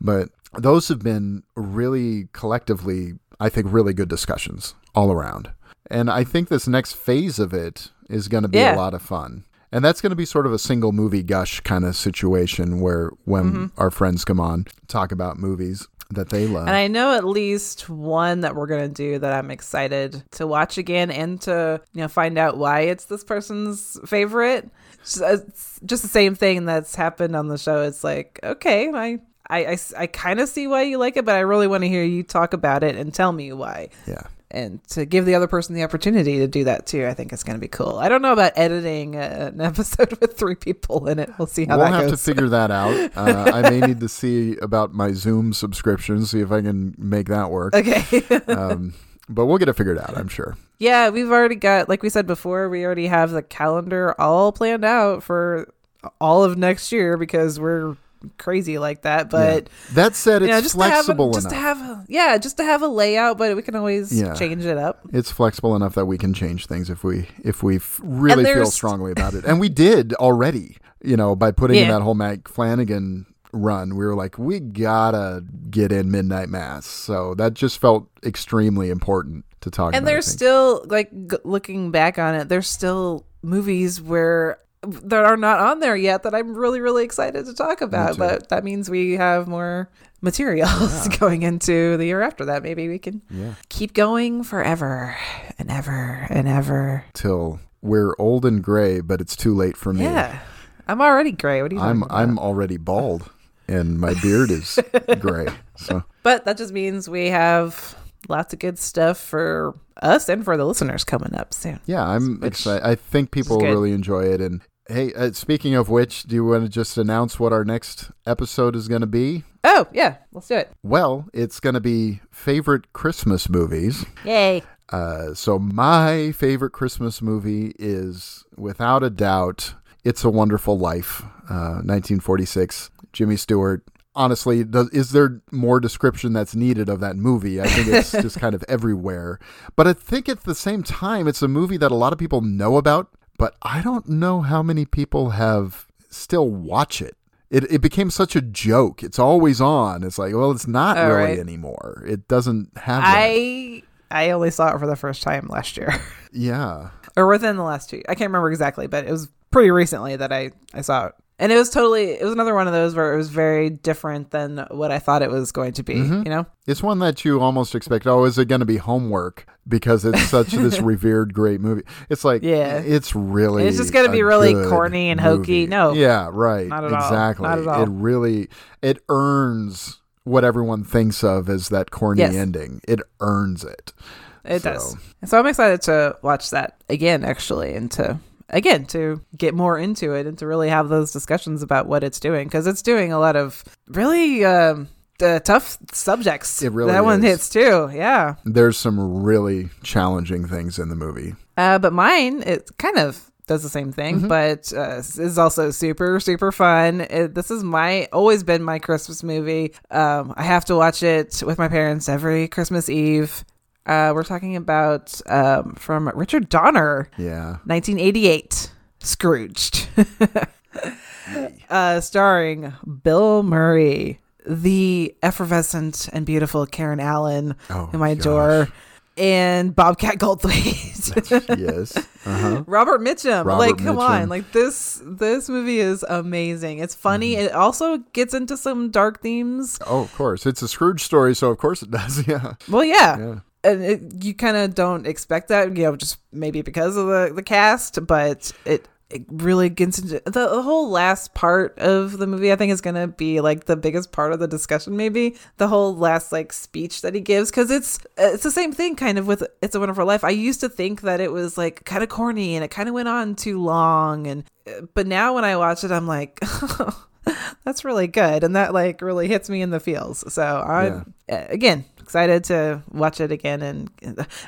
but those have been really collectively, I think, really good discussions all around. And I think this next phase of it is going to be Yeah. a lot of fun. And that's going to be sort of a single movie gush kind of situation where when Mm-hmm. our friends come on, talk about movies that they love. And I know at least one that we're gonna do that I'm excited to watch again and to you know find out why it's this person's favorite. Just, it's just the same thing that's happened on the show. It's like okay, I. I, I, kind of see why you like it, but I really want to hear you talk about it and tell me why. yeah. And to give the other person the opportunity to do that too, I think it's going to be cool. I don't know about editing uh, an episode with three people in it. We'll see how we'll that have to figure that out. Uh, I may need to see about my Zoom subscription, see if I can make that work. okay. Um, but we'll get it figured out, I'm sure. Yeah, we've already got, like we said before, we already have the calendar all planned out for all of next year because we're crazy like that. But That said, you know, it's just to have, a, flexible just to have, a, yeah, just to have a layout, but we can always Yeah. change it up. It's flexible enough that we can change things if we if we really feel strongly about it, and we did already. You know, by putting in that whole Mike Flanagan run, we were like, we gotta get in Midnight Mass. So that just felt extremely important to talk And about. There's still, like, g- looking back on it, there's still movies where that are not on there yet that I'm really, really excited to talk about. But that means we have more materials going into the year after that. Maybe we can yeah. keep going forever and ever and ever. till we're old and gray, but it's too late for me. Yeah. I'm already gray. What are you I'm? I'm already bald, and my beard is gray. So But that just means we have lots of good stuff for us and for the listeners coming up soon. yeah, I'm excited. I think people will really enjoy it. And hey, uh, speaking of which, do you want to just announce what our next episode is going to be? Oh, yeah. Let's do it. Well, it's going to be favorite Christmas movies. Yay. Uh, so my favorite Christmas movie is, without a doubt, "It's a Wonderful Life," uh, 1946. Jimmy Stewart. honestly, does, is there more description that's needed of that movie? I think it's just kind of everywhere. But I think at the same time, it's a movie that a lot of people know about, but I don't know how many people have still watch it. It, it became such a joke. It's always on. It's like, well, it's not All really right. anymore. It doesn't have that. I I only saw it for the first time last year, yeah. or within the last two. I can't remember exactly, but it was pretty recently that I I saw it, and it was totally. It was another one of those where it was very different than what I thought it was going to be. Mm-hmm. You know, It's one that you almost expect, oh, is it going to be homework? Because it's such this revered great movie. It's like, Yeah. it's really. It's just gonna be really corny and hokey. No. Yeah, right. Not at all. exactly. Not at all. It really, it earns what everyone thinks of as that corny Yes. ending. It earns it. it So- does. So I'm excited to watch that again, actually, and to again to get more into it and to really have those discussions about what it's doing because it's doing a lot of really um, uh, tough subjects. It really that one hits too. Yeah. There's some really challenging things in the movie. Uh, but mine, it kind of does the same thing, Mm-hmm. but uh, is also super, super fun. It, this is my always been my Christmas movie. Um, I have to watch it with my parents every Christmas Eve. Uh, we're talking about um, from Richard Donner, Yeah. 1988, Scrooged, uh, starring Bill Murray, the effervescent and beautiful Karen Allen, Oh, whom I gosh. adore, and Bobcat Goldthwait. yes. Uh-huh. Robert Mitchum. Robert like, come Mitchum. on. Like this this movie is amazing. It's funny. Mm-hmm. It also gets into some dark themes. Oh, of course. It's a Scrooge story, so of course it does. Yeah. Well, yeah. Yeah. And it, you kind of don't expect that, you know, just maybe because of the, the cast, but it it really gets into the, the whole last part of the movie. I think is going to be like the biggest part of the discussion. Maybe the whole last like speech that he gives because it's it's the same thing kind of with It's a Wonderful Life. I used to think that it was like kind of corny and it kind of went on too long, and but now when I watch it, I'm like. That's really good, and that like really hits me in the feels. So I'm uh, again excited to watch it again, and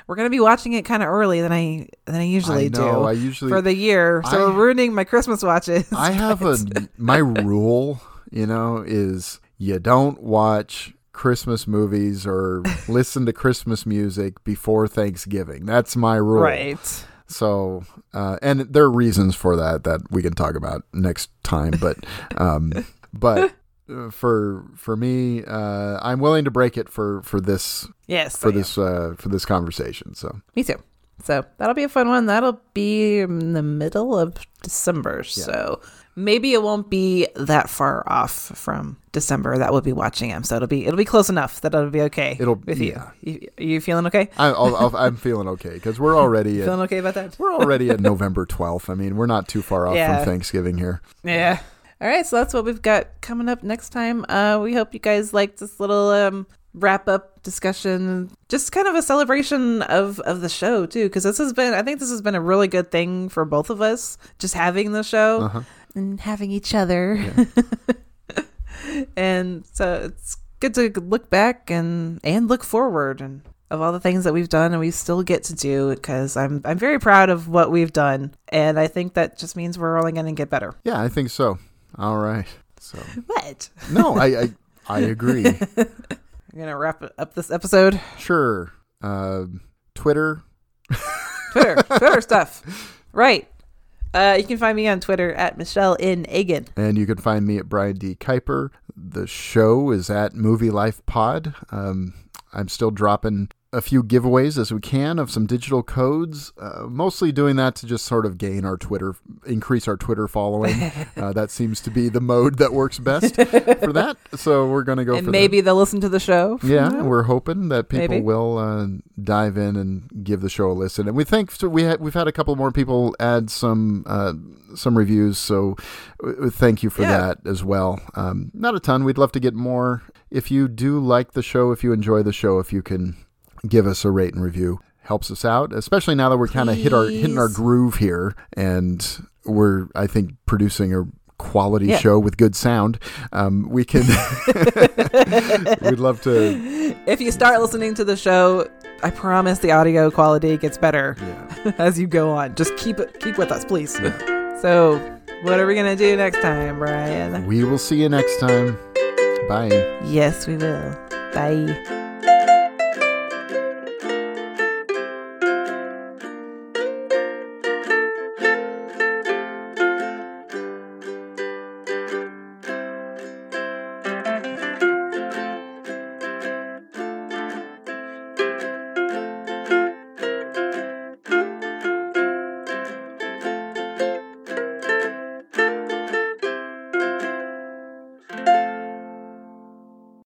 we're gonna be watching it kind of early than I than I usually I know, do. I usually- for the year, so I- we're ruining my Christmas watches. I have a my rule, you know, is you don't watch Christmas movies or listen to Christmas music before Thanksgiving. That's my rule. right. So, uh, and there are reasons for that that we can talk about next time. But, um, but for for me, uh, I'm willing to break it for for this Yes. for this uh, for this conversation. So, Me too. So that'll be a fun one. That'll be in the middle of December. So maybe it won't be that far off from December that we'll be watching him. So it'll be it'll be close enough that it'll be okay. It'll- with yeah. you. you. Are you feeling okay? I, I'm feeling okay because we're already Feeling at, okay about that? we're already at November 12th. I mean, we're not too far off Yeah. from Thanksgiving here. Yeah. All right, so that's what we've got coming up next time. Uh, we hope you guys liked this little um, wrap up discussion, just kind of a celebration of of the show too, because this has been, I think this has been a really good thing for both of us, just having the show and having each other, and so it's good to look back and and look forward and of all the things that we've done and we still get to do because I'm I'm very proud of what we've done and I think that just means we're only going to get better. Yeah, I think so. All right. So, What? no, I, I, I agree. We're gonna wrap up this episode. Sure. Um Twitter. Twitter, Twitter stuff. Right. Uh, you can find me on Twitter at Michelle in Egan. And you can find me at Brian D. Kuiper. The show is at Movie Life Pod. Um, I'm still dropping a few giveaways as we can of some digital codes. Uh, mostly doing that to just sort of gain our Twitter, increase our Twitter following. uh, that seems to be the mode that works best for that. So we're going to go And maybe they'll listen to the show. that. Yeah, we're hoping that people Maybe. will uh, dive in and give the show a listen. And we think so we ha- we've had a couple more people add some uh, some reviews, so uh, thank you for Yeah. that as well. Um, not a ton. We'd love to get more. If you do like the show, if you enjoy the show, if you can give us a rate and review, helps us out. Especially now that we're kind of hit our hitting our groove here, and we're I think producing a quality Yeah. show with good sound. Um, we can. we'd love to. If you start listening to the show, I promise the audio quality gets better Yeah. as you go on. Just keep it, keep with us, please. So, what are we gonna do next time, Brian? We will see you next time. Bye. Yes, we will. Bye.